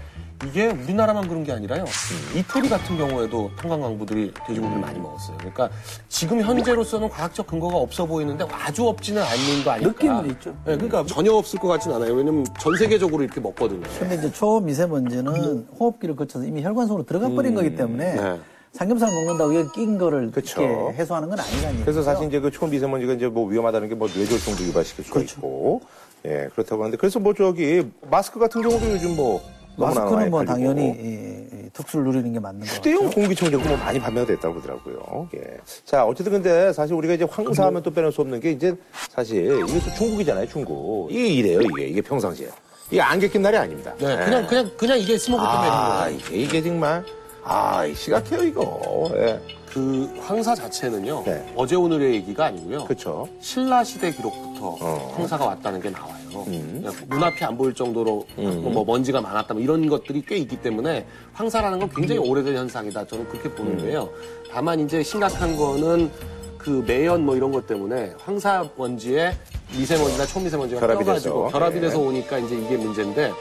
이게 우리나라만 그런 게 아니라요. 음. 이태리 같은 경우에도 탄광 광부들이 돼지고기를 많이 먹었어요. 그러니까 지금 현재로서는 과학적 근거가 없어 보이는데 아주 없지는 않는 거 아닐까. 느낌은 있죠. 네, 그러니까 전혀 없을 것 같진 않아요. 왜냐면 전 세계적으로 이렇게 먹거든요. 근데 이제 초미세먼지는 호흡기를 거쳐서 이미 혈관 속으로 들어가 버린 거기 때문에 네. 삼겹살 먹는다고 여기 낀 거를 그쵸. 이렇게 해소하는 건 아니라는 그래서. 사실 이제 그 초미세먼지가 이제 뭐 위험하다는 게 뭐 뇌졸중도 유발시킬 수가 그렇죠. 있고. 예, 그렇다고 하는데. 그래서 뭐 저기 마스크 같은 경우도 요즘 뭐. 마스크는 뭐. 당연히 이- 이 특수를 누리는 게 맞는 거 휴대용 같아요. 공기청정기 뭐 많이 판매가 됐다고 그러더라고요. 예. 자, 어쨌든 근데 사실 우리가 이제 황사하면 또 빼놓을 수 없는 게 이제 사실 이게 또 중국이잖아요, 중국. 이게 이래요, 이게. 이게 평상시에. 이게 안개 낀 날이 아닙니다. 네, 그냥 그냥 그냥 이게 스모크 때문에 아. 이게, 이게 정말. 아, 이 심각해요, 이거. 예. 그 황사 자체는요. 네. 어제 오늘의 얘기가 아니고요. 그쵸. 신라 시대 기록부터 어. 황사가 왔다는 게 나와요. 음. 그냥 눈앞이 안 보일 정도로 뭐 먼지가 많았다 뭐 이런 것들이 꽤 있기 때문에 황사라는 건 굉장히 음. 오래된 현상이다. 저는 그렇게 보는데요. 다만 이제 심각한 거는 그 매연 뭐 이런 것 때문에 황사 먼지에 미세먼지나 초미세먼지가 결합이 껴가지고 돼서. 결합이 예. 돼서 오니까 이제 이게 문제인데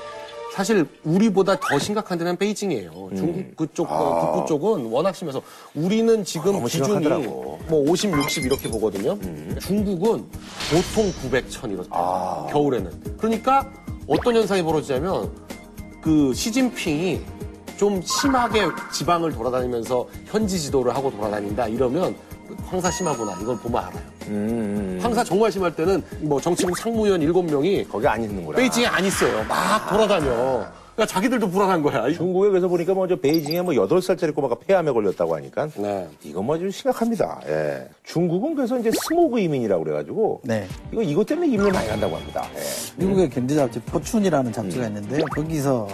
사실 우리보다 더 심각한 데는 베이징이에요. 음. 중국 그쪽 어, 북부 쪽은 워낙 심해서 우리는 지금 아. 기준이 심각하더라고. 뭐 50, 60 이렇게 보거든요. 중국은 보통 900, 1000 이렇대 아. 겨울에는. 그러니까 어떤 현상이 벌어지냐면 그 시진핑이 좀 심하게 지방을 돌아다니면서 현지 지도를 하고 돌아다닌다 이러면 황사 심하구나 이걸 보면 알아요. 음, 황사 정말 심할 때는 뭐 정치국 상무위원 7명이 거기 안 있는구나. 베이징에 안 있어요. 막 돌아다녀. 그러니까 자기들도 불안한 거야. 이- 중국에 그래서 보니까 뭐저 베이징에 뭐 8살짜리 꼬마가 폐암에 걸렸다고 하니까. 네. 이건 뭐좀 심각합니다. 예. 중국은 그래서 이제 스모그 이민이라고 그래가지고. 네. 이거 이것 때문에 이민을 많이 간다고 합니다. 예. 미국의 경제 잡지 포춘이라는 잡지가 있는데요. 거기서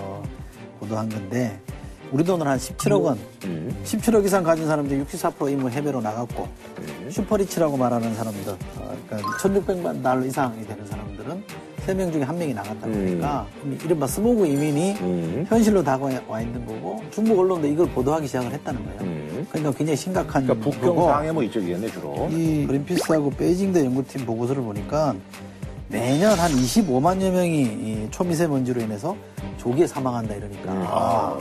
보도한 건데 우리 돈으로 한 17억 원, 17억 이상 가진 사람들이 64% 이무 해외로 나갔고 super rich라고 말하는 사람들, 어, 그러니까 1,600만 달러 이상이 되는 사람들은 세명 중에 한 명이 나갔다 보니까 이른바 스모그 이민이 음. 현실로 다가와 있는 거고 중국 언론도 이걸 보도하기 시작을 했다는 거예요. 그러니까 굉장히 심각한 그러니까 북경 거고 상해 뭐 이쪽이겠네 주로. 이 그린피스하고 베이징대 연구팀 보고서를 보니까 매년 한 25만여 명이 이 초미세먼지로 인해서 조기에 사망한다 이러니까 아.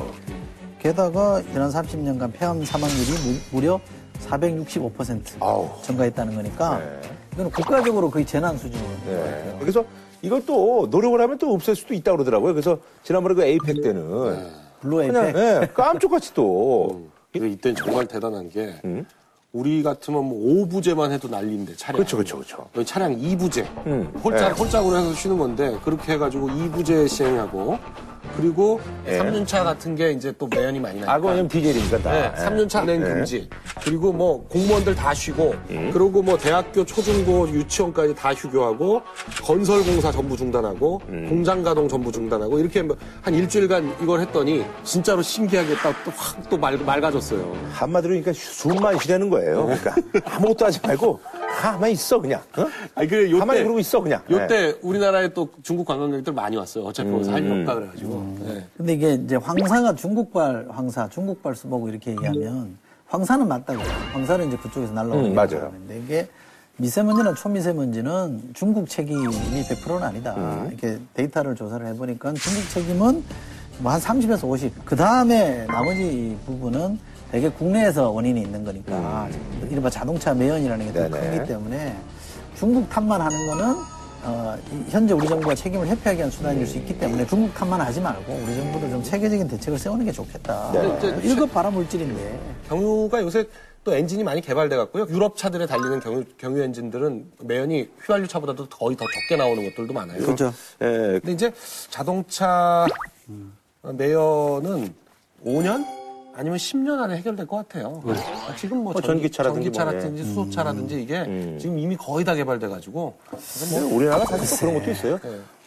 게다가 지난 30년간 폐암 사망률이 무, 무려 465% 아우. 증가했다는 거니까 네. 이건 국가적으로 거의 재난 수준인 것 네. 같아요. 그래서 이것도 노력을 하면 또 없앨 수도 있다고 그러더라고요. 그래서 지난번에 그 APEC 때는 blue 그냥 APEC 예, 깜짝같이 또 [LAUGHS] 근데 이때는 정말 대단한 게 음. 우리 같으면 뭐 5부제만 해도 난리인데 차량. 그렇죠, 그렇죠, 그렇죠. 차량 2부제. 음. 홀짝, 네. 홀짝으로 해서 쉬는 건데 그렇게 해가지고 2부제 시행하고 그리고 예. 3년차 같은 게 이제 또 매연이 많이 나니까. 아, 그건 디젤이니까 다. 네, 예. 3년차 운행 예. 금지. 그리고 뭐 공무원들 다 쉬고, 음. 그리고 뭐 대학교, 초중고, 유치원까지 다 휴교하고, 건설공사 전부 중단하고, 음. 공장 가동 전부 중단하고, 이렇게 뭐한 일주일간 이걸 했더니, 진짜로 신기하게 딱또확또 맑아졌어요. 한마디로 그러니까 숨만 쉬라는 거예요. 그러니까 [LAUGHS] 아무것도 하지 말고 가만히 있어 그냥. 어? 아니, 그래, 요때, 가만히 그러고 있어 그냥. 요때 우리나라에 또 중국 관광객들 많이 왔어요. 어차피 거기서 할일 음. 없다 그래가지고. 네. 근데 이게 이제 황사가 중국발 황사, 중국발 스모그 이렇게 얘기하면 황사는 맞다고요. 황사는 이제 그쪽에서 날라오는 음, 맞아요. 근데 이게 미세먼지나 초미세먼지는 중국 책임이 100%는 아니다. 음. 이렇게 데이터를 조사를 해보니까 중국 책임은 뭐 한 30에서 50. 그 다음에 나머지 부분은 대개 국내에서 원인이 있는 거니까 이른바 자동차 매연이라는 게더 음. 크기 때문에 중국 탓만 하는 거는 어, 이- 현재 우리 정부가 책임을 회피하기 위한 수단일 수 있기 때문에 중국 탓만 하지 말고 우리 정부도 좀 체계적인 대책을 세우는 게 좋겠다. 네. 1급 발화물질인데. 경유가 요새 또 엔진이 많이 개발돼 갖고요. 유럽 차들에 달리는 경유, 경유 엔진들은 매연이 휘발유 차보다도 거의 더 적게 나오는 것들도 많아요. 그렇죠. 예, 근데 이제 자동차 매연은 5년 아니면 10년 안에 해결될 것 같아요. 아, 지금 뭐뭐 전기, 전기차라든지 뭐, 전기차라든지 수소차라든지 이게 지금 이미 거의 다 개발돼 가지고 근데 우리나라 사실 또 그런 것도 있어요.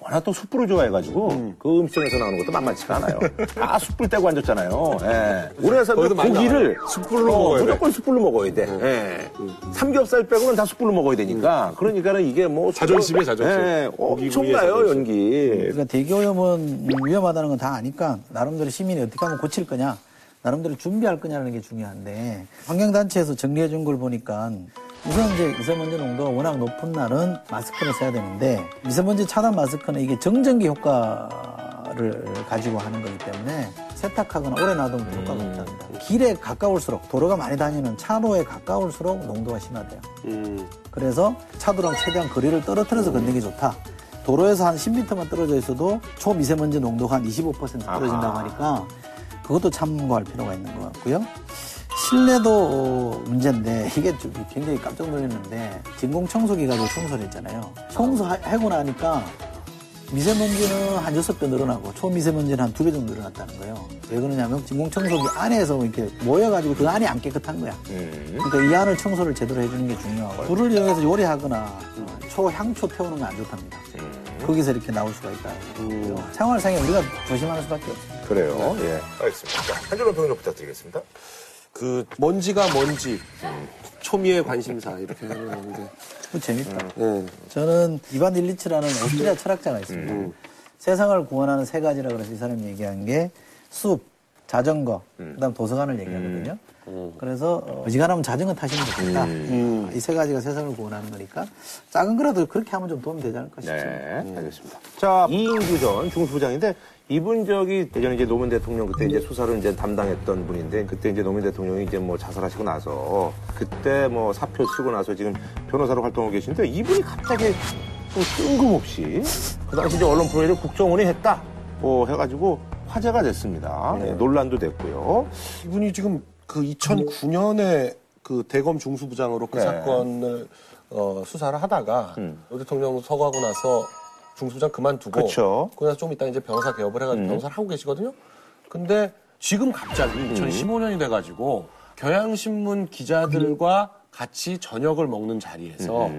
워낙 또 숯불을 좋아해가지고 그 음식점에서 나오는 것도 만만치가 않아요. 다 [LAUGHS] 숯불 떼고 앉았잖아요. 예. 우리나라 사람들 고기를 숯불로 어, 먹어야 돼. 무조건 숯불로 먹어야 돼. 예. 삼겹살 빼고는 다 숯불로 먹어야 되니까. 그러니까는 이게 뭐 자존심이에요, 자존심. 예. 엄청나요 연기. 그러니까 대기오염은 위험하다는 건 다 아니까 나름대로 시민이 어떻게 하면 고칠 거냐, 나름대로 준비할 거냐는 게 중요한데 환경단체에서 정리해 준 걸 보니까 우선 이제 미세먼지 농도가 워낙 높은 날은 마스크를 써야 되는데 미세먼지 차단 마스크는 이게 정전기 효과를 가지고 하는 거기 때문에 세탁하거나 오래 놔두면 효과가 없답니다. 길에 가까울수록 도로가 많이 다니는 차로에 가까울수록 농도가 심하대요. 그래서 차도랑 최대한 거리를 떨어뜨려서 걷는 게 좋다. 도로에서 한 10m만 떨어져 있어도 초미세먼지 농도가 한 25% 떨어진다고 하니까 그것도 참고할 필요가 있는 것 같고요. 실내도 어, 문제인데 [LAUGHS] 이게 좀 굉장히 깜짝 놀랐는데 진공 청소기 가지고 청소를 했잖아요. 청소하고 나니까 미세먼지는 한 6배 늘어나고 초미세먼지는 한 2배 정도 늘어났다는 거예요. 왜 그러냐면 진공청소기 안에서 이렇게 모여가지고 그 안이 안 깨끗한 거야. 그러니까 이 안을 청소를 제대로 해주는 게 중요하고 불을 이용해서 요리하거나 어, 초향초 태우는 건 안 좋답니다. 거기서 이렇게 나올 수가 있다. 생활상에 우리가 조심하는 수밖에 없어요. 그래요. 예. 알겠습니다. 자, 한준호 평론 부탁드리겠습니다. 그 먼지가 먼지, 초미의 관심사 이렇게 하는데 그 재밌다. 네. 저는 이반 일리츠라는 오스트리아 철학자가 있습니다. 세상을 구원하는 세 가지라 그래서 이 사람이 얘기한 게 숲, 자전거, 그다음 도서관을 얘기하거든요. 그래서 어, 어지간하면 자전거 타시면 좋겠다. 이세 가지가 세상을 구원하는 거니까 작은 거라도 그렇게 하면 좀 도움이 되지 않을까 싶죠. 네, 알겠습니다. 자, 이인규 전 중수부장인데 이분 저기 예전에 이제 노무현 대통령 그때 이제 수사를 이제 담당했던 분인데 그때 이제 노무현 대통령이 이제 뭐 자살하시고 나서 그때 뭐 사표 쓰고 나서 지금 변호사로 활동하고 계신데 이분이 갑자기 또 뜬금없이 그 당시 이제 언론 프로그램을 국정원이 했다. 뭐 해가지고 화제가 됐습니다. 네, 논란도 됐고요. 이분이 지금 그 2009년에 그 대검 중수부장으로 그 네. 사건을 어, 수사를 하다가 노 대통령 서거하고 나서 중수부장 그만두고 그쵸. 그래서 좀 이따 이제 변호사 개업을 해가지고 변호사를 하고 계시거든요. 근데 지금 갑자기 2015년이 돼가지고 경향신문 기자들과 같이 저녁을 먹는 자리에서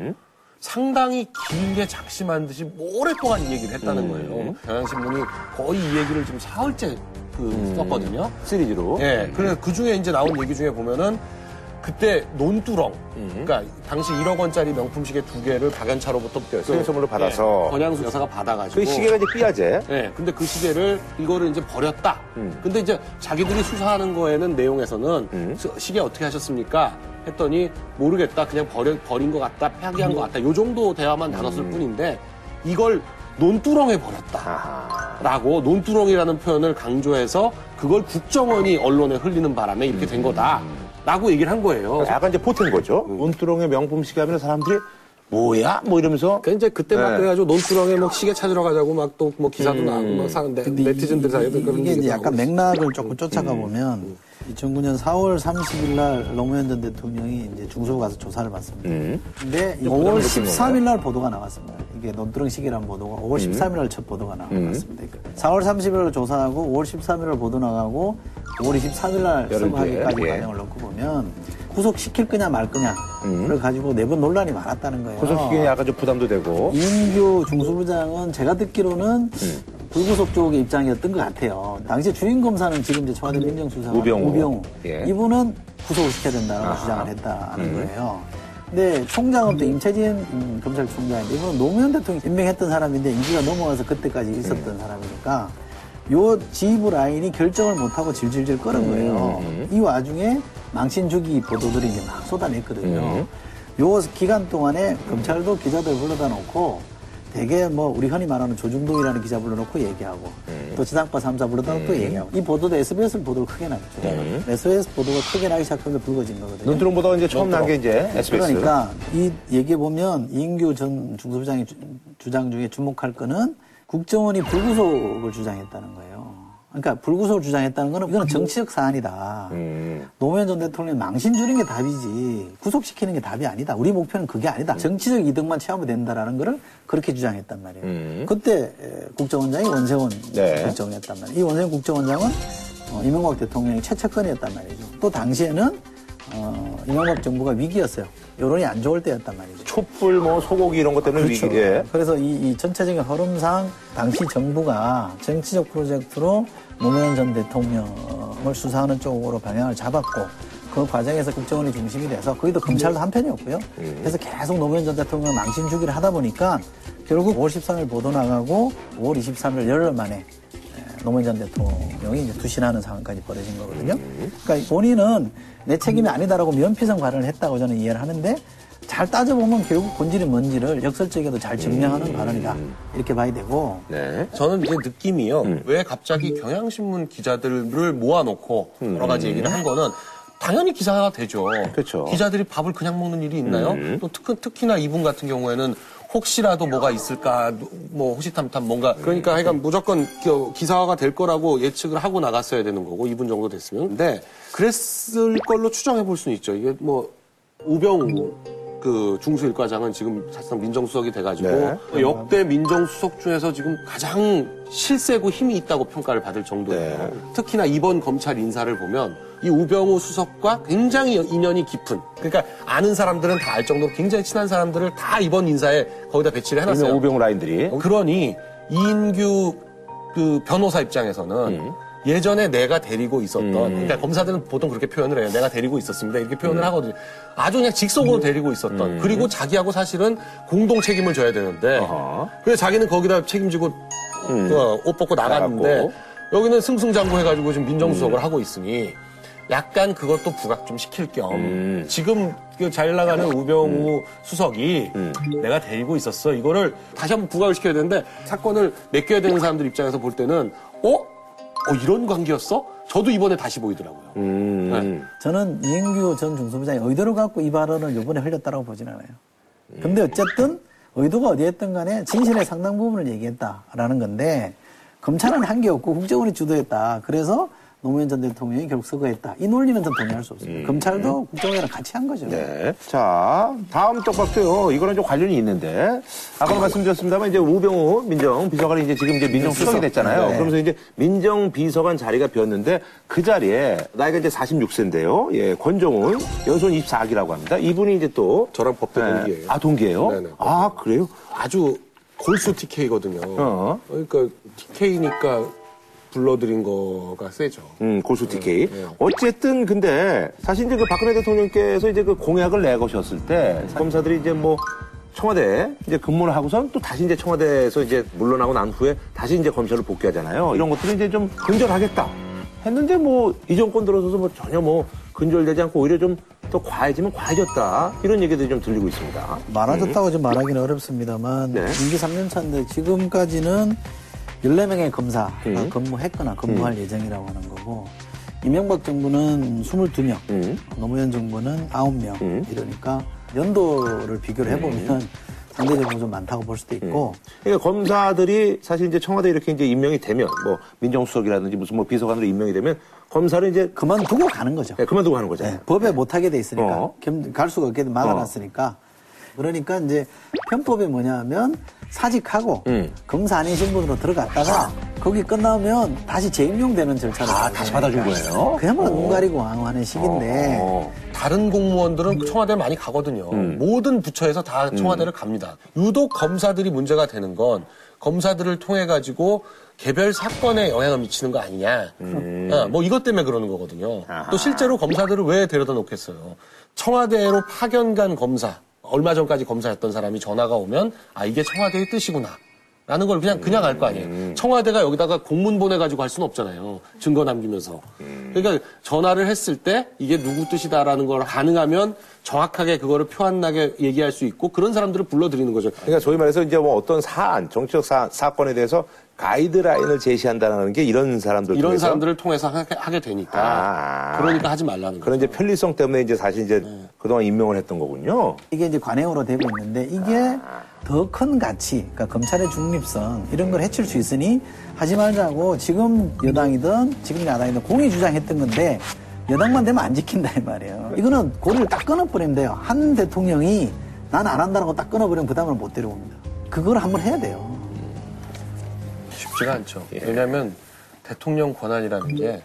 상당히 길게 작심한 듯이 오랫동안 이 얘기를 했다는 거예요. 경향신문이 거의 이 얘기를 지금 사흘째 그 썼거든요. 시리즈로. 예, 그래서 그 중에 이제 나온 얘기 중에 보면은 그때 논두렁, 그러니까 당시 1억 원짜리 명품 시계 두 개를 박연차로부터 그 생일 선물로 받아서. 권양수 여사가 받아가지고 그 시계가 이제 삐아제. 네, 근데 그 시계를 이거를 이제 버렸다. 음. 근데 이제 자기들이 수사하는 거에는 내용에서는 음. 수- 시계 어떻게 하셨습니까? 했더니 모르겠다. 그냥 버려, 버린 것 같다. 폐기한 것 같다. 요 정도 대화만 나눴을 음. 뿐인데 이걸 논두렁에 버렸다. 아하. 라고 논두렁이라는 표현을 강조해서 그걸 국정원이 언론에 흘리는 바람에 이렇게 된 거다. 라고 얘기를 한 거예요. 약간 이제 보탠 거죠. 온두렁의 명품 시계 하면 사람들이 뭐야? 뭐 이러면서. 그러니까 이제 그때 막 네. 그래가지고 논두렁에 뭐 시계 찾으러 가자고 막 또 뭐 기사도 나오고 막 사는데 근데 네티즌들 이- 사이에도 이- 그런 이제 약간 맥락을 조금 쫓아가 보면 2009년 4월 30일 날 노무현 전 대통령이 이제 중소 가서 조사를 받습니다. 음. 근데 부담을 5월 느낀 13일 날 보도가 나왔습니다. 이게 논두렁 시기라는 보도가 5월 13일 날 첫 보도가 나왔습니다. 4월 30일 날 조사하고 5월 13일 날 보도 나가고 5월 23일 날 예. 반영을 넣고 보면 구속시킬 거냐 말 거냐 그래 가지고 네번 논란이 많았다는 거예요. 구속시키니 약간 좀 부담도 되고. 이인규 중수부장은 제가 듣기로는 불구속 쪽의 입장이었던 것 같아요. 당시 주임 검사는 지금 이제 청와대 민정수사 우병우. 예. 이분은 구속을 시켜야 된다고 주장을 했다는 거예요. 근데 총장은 또 임채진 음, 검찰총장인데 이분은 노무현 대통령이 임명했던 사람인데 임기가 넘어가서 그때까지 있었던 사람이니까 요 지휘부 라인이 결정을 못하고 질질질 끓은 거예요. 이 와중에 망신 주기 보도들이 이제 막 쏟아냈거든요. 요 기간 동안에 검찰도 기자들 불러다 놓고 되게 뭐 우리 흔히 말하는 조중동이라는 기자 불러놓고 얘기하고 또 지상파 3사 불러다 놓고 얘기하고 이 보도도 SBS 보도를 크게 났죠. SBS 보도가 크게 나기 시작하면서 불거진 거거든요. 논두렁보다 이제 처음 난 게 이제 SBS. 그러니까 이 얘기해 보면 이인규 전 중수부장의 주- 주장 중에 주목할 거는 국정원이 불구속을 주장했다는 거예요. 그러니까 불구속을 주장했다는 거는 이거는 정치적 사안이다. 음. 노무현 전 대통령이 망신 주는 게 답이지 구속시키는 게 답이 아니다. 우리 목표는 그게 아니다. 정치적 이득만 취하면 된다라는 거를 그렇게 주장했단 말이에요. 음. 그때 에, 국정원장이 원세훈 네. 국정원이었단 말이에요. 이 원세훈 국정원장은 어, 이명박 대통령이 최측근이었단 말이죠. 또 당시에는 어, 이명박 정부가 위기였어요. 여론이 안 좋을 때였단 말이죠. 촛불, 뭐 소고기 이런 것 때문에 그렇죠. 위기. 예. 그래서 이, 이 전체적인 흐름상 당시 정부가 정치적 프로젝트로 노무현 전 대통령을 수사하는 쪽으로 방향을 잡았고 그 과정에서 국정원이 중심이 돼서 거기도 검찰도 한편이었고요. 그래서 계속 노무현 전 대통령을 망신 주기를 하다 보니까 결국 5월 13일 보도 나가고 5월 23일 열흘 만에 에, 노무현 전 대통령이 이제 투신하는 상황까지 벌어진 거거든요. 그러니까 본인은 내 책임이 아니다라고 면피성 발언을 했다고 저는 이해를 하는데 잘 따져보면 결국 본질이 뭔지를 역설적에도 잘 증명하는 발언이다. 이렇게 봐야 되고 네. 저는 이제 느낌이요. 음. 왜 갑자기 경향신문 기자들을 모아놓고 여러 가지 얘기를 한 거는 당연히 기사가 되죠. 음. 그렇죠. 기자들이 밥을 그냥 먹는 일이 있나요? 음. 또 특, 특히나 이분 같은 경우에는 혹시라도 뭐가 있을까, 뭐 호시탐탐 뭔가 그러니까 하여간 무조건 기- 기사화가 될 거라고 예측을 하고 나갔어야 되는 거고 이분 정도 됐으면. 근데 그랬을 걸로 추정해 볼 수는 있죠. 이게 뭐 우병우 그 중수일과장은 지금 사실상 민정수석이 돼가지고 네. 역대 민정수석 중에서 지금 가장 실세고 힘이 있다고 평가를 받을 정도예요. 네. 특히나 이번 검찰 인사를 보면 이 우병우 수석과 굉장히 인연이 깊은 그러니까 아는 사람들은 다 알 정도로 굉장히 친한 사람들을 다 이번 인사에 거기다 배치를 해놨어요. 우병우 라인들이. 그러니 이인규 그 변호사 입장에서는 음. 예전에 내가 데리고 있었던 그러니까 검사들은 보통 그렇게 표현을 해요. 내가 데리고 있었습니다. 이렇게 음. 표현을 하거든요. 아주 그냥 직속으로 데리고 있었던 그리고 자기하고 사실은 공동 책임을 져야 되는데 어허. 음. 그래서 자기는 거기다 책임지고 어, 옷 벗고 나갔는데 나갔고. 여기는 승승장구 해가지고 지금 민정수석을 하고 있으니 약간 그것도 부각 좀 시킬 겸 음. 지금 그잘 나가는 우병우 수석이 내가 데리고 있었어 이거를 다시 한번 부각을 시켜야 되는데 사건을 맡겨야 되는 사람들 입장에서 볼 때는 어? 어 이런 관계였어? 저도 이번에 다시 보이더라고요. 음. 네. 저는 이인규 전 중수부장이 의도를 갖고 이 발언을 이번에 흘렸다고 보진 않아요. 근데 어쨌든 의도가 어디였든 간에 진실의 상당 부분을 얘기했다라는 건데 검찰은 한 게 없고 국정원이 주도했다. 그래서 노무현 전 대통령이 결국 서거했다. 이 논리는 전 동의할 수 없습니다. 검찰도 국정원이랑 같이 한 거죠. 네. 자, 다음 떡밥도요. 이거는 좀 관련이 있는데, 아까 말씀드렸습니다만, 이제 우병우 민정 비서관이 이제 지금 이제 민정수석이 됐잖아요. 네. 그러면서 이제 민정 비서관 자리가 비었는데, 그 자리에, 나이가 이제 46세인데요. 예, 권정훈, 연손 24기라고 합니다. 이분이 이제 또. 저랑 법대 예. 동기예요. 아, 동기예요? 네네. 아, 그래요? 아주 골수 TK거든요. 어. 그러니까 TK니까 불러들인 거가 세죠. 음, 고수 TK. 어쨌든 근데 사실 이제 그 박근혜 대통령께서 이제 그 공약을 내거셨을 때 검사들이 이제 뭐 청와대에 이제 근무를 하고선 또 다시 이제 청와대에서 이제 물러나고 난 후에 다시 이제 검찰을 복귀하잖아요. 이런 것들이 이제 좀 근절하겠다 했는데 뭐 이 정권 들어서서 뭐 전혀 뭐 근절되지 않고 오히려 좀 더 과해지면 과해졌다 이런 얘기들이 좀 들리고 있습니다. 많아졌다고 좀 말하기는 어렵습니다만 네. 임기 3년 차인데 지금까지는 14명의 검사가 음. 근무했거나 근무할 예정이라고 하는 거고 이명박 정부는 22명, 음. 노무현 정부는 9명 음. 이러니까 연도를 비교를 해보면 상대적으로 좀 많다고 볼 수도 있고 그러니까 검사들이 사실 이제 청와대 에 이렇게 이제 임명이 되면 뭐 민정수석이라든지 무슨 뭐 비서관으로 임명이 되면 검사를 이제 그만두고 가는 거죠. 네, 그만두고 하는 거잖아요. 네, 법에 못 하게 돼 있으니까 어. 겸- 갈 수가 없게 막아놨으니까 그러니까 이제 편법이 뭐냐면 사직하고 음. 검사 아닌 신분으로 들어갔다가 거기 끝나면 다시 재임용되는 절차를 아, 다시 받아준 거예요? 그야말로 눈 가리고 왕하는 시기인데 어. 다른 공무원들은 청와대를 많이 가거든요. 모든 부처에서 다 청와대를 갑니다. 유독 검사들이 문제가 되는 건 검사들을 통해 가지고 개별 사건에 영향을 미치는 거 아니냐. 어, 뭐 이것 때문에 그러는 거거든요. 또 실제로 검사들을 왜 데려다 놓겠어요. 청와대로 파견 간 검사, 얼마 전까지 검사였던 사람이 전화가 오면 아 이게 청와대의 뜻이구나. 라는 걸 그냥 그냥 알 거 아니에요. 청와대가 여기다가 공문 보내가지고 할 수는 없잖아요. 증거 남기면서. 그러니까 전화를 했을 때 이게 누구 뜻이다라는 걸 가능하면 정확하게 그거를 표안 나게 얘기할 수 있고 그런 사람들을 불러들이는 거죠. 그러니까 소위 말해서 이제 뭐 어떤 사안, 정치적 사, 사건에 대해서 가이드라인을 제시한다는 게 이런 사람들 이런 통해서 사람들을 통해서 하게, 하게 되니까. 아. 그러니까 하지 말라는 거죠. 그런 이제 편리성 때문에 이제 사실 이제 그동안 임명을 했던 거군요. 이게 이제 관행으로 되고 있는데 이게 더큰 가치, 그러니까 검찰의 중립성 이런 걸 해칠 수 있으니 하지 말자고 지금 여당이든 지금 야당이든 공이 주장했던 건데 여당만 되면 안 지킨다 이 말이에요. 이거는 고리를 딱 끊어버리면 돼요. 한 대통령이 난 안 한다는 거 딱 끊어버리면 그 다음을 못 데려옵니다. 그걸 한번 해야 돼요. 쉽지가 않죠. 왜냐하면 대통령 권한이라는 게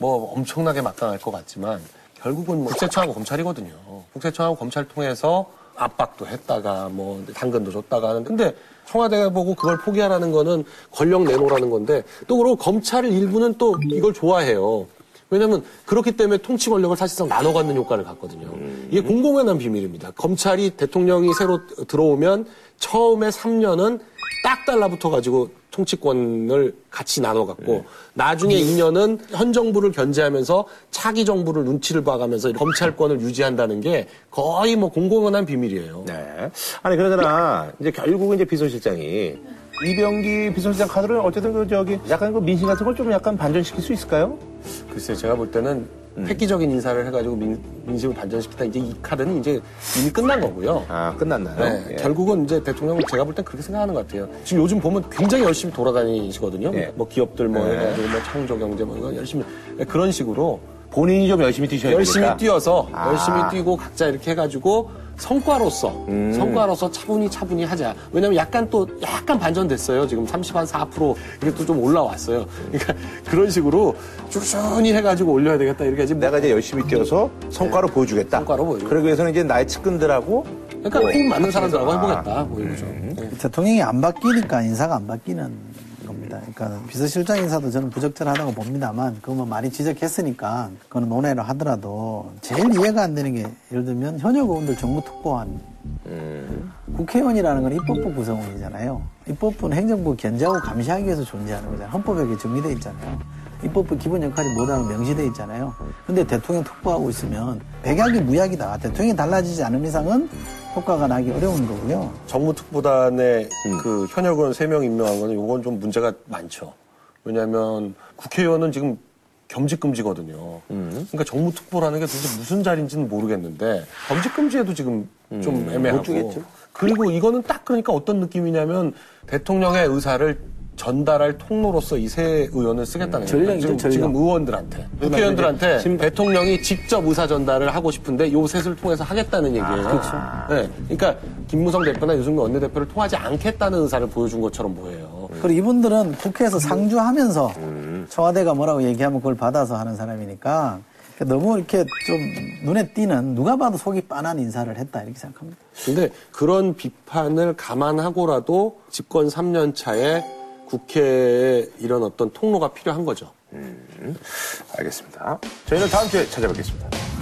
뭐 엄청나게 막강할 것 같지만 결국은 뭐 국세청하고 검찰이거든요. 국세청하고 검찰 통해서 압박도 했다가 뭐 당근도 줬다가 하는데 근데 청와대가 보고 그걸 포기하라는 거는 권력 내놓으라는 건데 또 그리고 검찰 일부는 또 이걸 좋아해요. 왜냐하면 그렇기 때문에 통치 권력을 사실상 나눠 갖는 효과를 갖거든요. 이게 공공연한 비밀입니다. 검찰이 대통령이 새로 들어오면 처음에 3년은 딱 달라붙어 가지고 통치권을 같이 나눠 갖고 나중에 2년은 현 정부를 견제하면서 차기 정부를 눈치를 봐가면서 검찰권을 유지한다는 게 거의 뭐 공공연한 비밀이에요. 네. 아니 그러잖아 이제 결국은 이제 비서실장이 이병기 비서실장 카드를 어쨌든 그 저기 약간 그 민심 같은 걸 좀 약간 반전시킬 수 있을까요? 글쎄 제가 볼 때는 획기적인 인사를 해가지고 민, 민심을 반전시키다 이제 이 카드는 이제 이미 끝난 거고요. 아 끝났나요? 네, 예. 결국은 이제 대통령은 제가 볼 땐 그렇게 생각하는 것 같아요. 지금 요즘 보면 굉장히 열심히 돌아다니시거든요. 예. 뭐 기업들 뭐 네. 해가지고 뭐 창조 경제 뭐 이거 열심히 그런 식으로 본인이 좀 열심히 뛰셔야 열심히 되니까. 뛰어서 아. 열심히 뛰고 각자 이렇게 해가지고 성과로서 음. 성과로서 차분히 차분히 하자. 왜냐면 약간 또 약간 반전됐어요. 지금 30한 4% 이게 또 좀 올라왔어요. 그러니까 그런 식으로 꾸준히 해가지고 올려야 되겠다 이렇게 하지. 뭐 내가 이제 열심히 뛰어서 성과로 보여주겠다. 성과로 보여주겠다. 그러기 위해서는 이제 나의 측근들하고 그러니까 호흡 맞는 사람들하고 해보겠다. 뭐 이거죠. 음. 네. 대통령이 안 바뀌니까 인사가 안 바뀌는 겁니다. 그러니까 비서실장 인사도 저는 부적절하다고 봅니다만 그거 뭐 많이 지적했으니까 그건 논의를 하더라도 제일 이해가 안 되는 게 예를 들면 현역 의원들 정무특보한 국회의원이라는 건 입법부 구성원이잖아요. 입법부는 행정부 견제하고 감시하기 위해서 존재하는 거잖아요. 헌법에 정리돼 있잖아요. 입법부 기본 역할이 뭐다는 명시돼 있잖아요. 근데 대통령 특보하고 있으면 백약이 무약이다. 대통령이 달라지지 않은 이상은 효과가 나기 어려운 거고요. 정무특보단에 그 현역 의원 3명 임명한 거는 이건 좀 문제가 많죠. 왜냐하면 국회의원은 지금 겸직금지거든요. 그러니까 정무특보라는 게 도대체 무슨 자리인지는 모르겠는데 겸직금지에도 지금 좀 애매하고. 주겠죠. 그리고 이거는 딱 그러니까 어떤 느낌이냐면 대통령의 의사를 전달할 통로로서 이세 의원을 쓰겠다는 거예요. 전략이죠, 지금, 전략. 지금 의원들한테. 국회의원들한테 대통령이 직접 의사 전달을 하고 싶은데 요 셋을 통해서 하겠다는 얘기예요. 그렇죠. 네. 그러니까 김무성 대표나 유승민 원내대표를 통하지 않겠다는 의사를 보여준 것처럼 보여요. 그리고 이분들은 국회에서 상주하면서 청와대가 뭐라고 얘기하면 그걸 받아서 하는 사람이니까 너무 이렇게 좀 눈에 띄는 누가 봐도 속이 빤한 인사를 했다 이렇게 생각합니다. 근데 그런 비판을 감안하고라도 집권 3년 차에 국회에 이런 어떤 통로가 필요한 거죠. 알겠습니다. 저희는 다음 주에 찾아뵙겠습니다.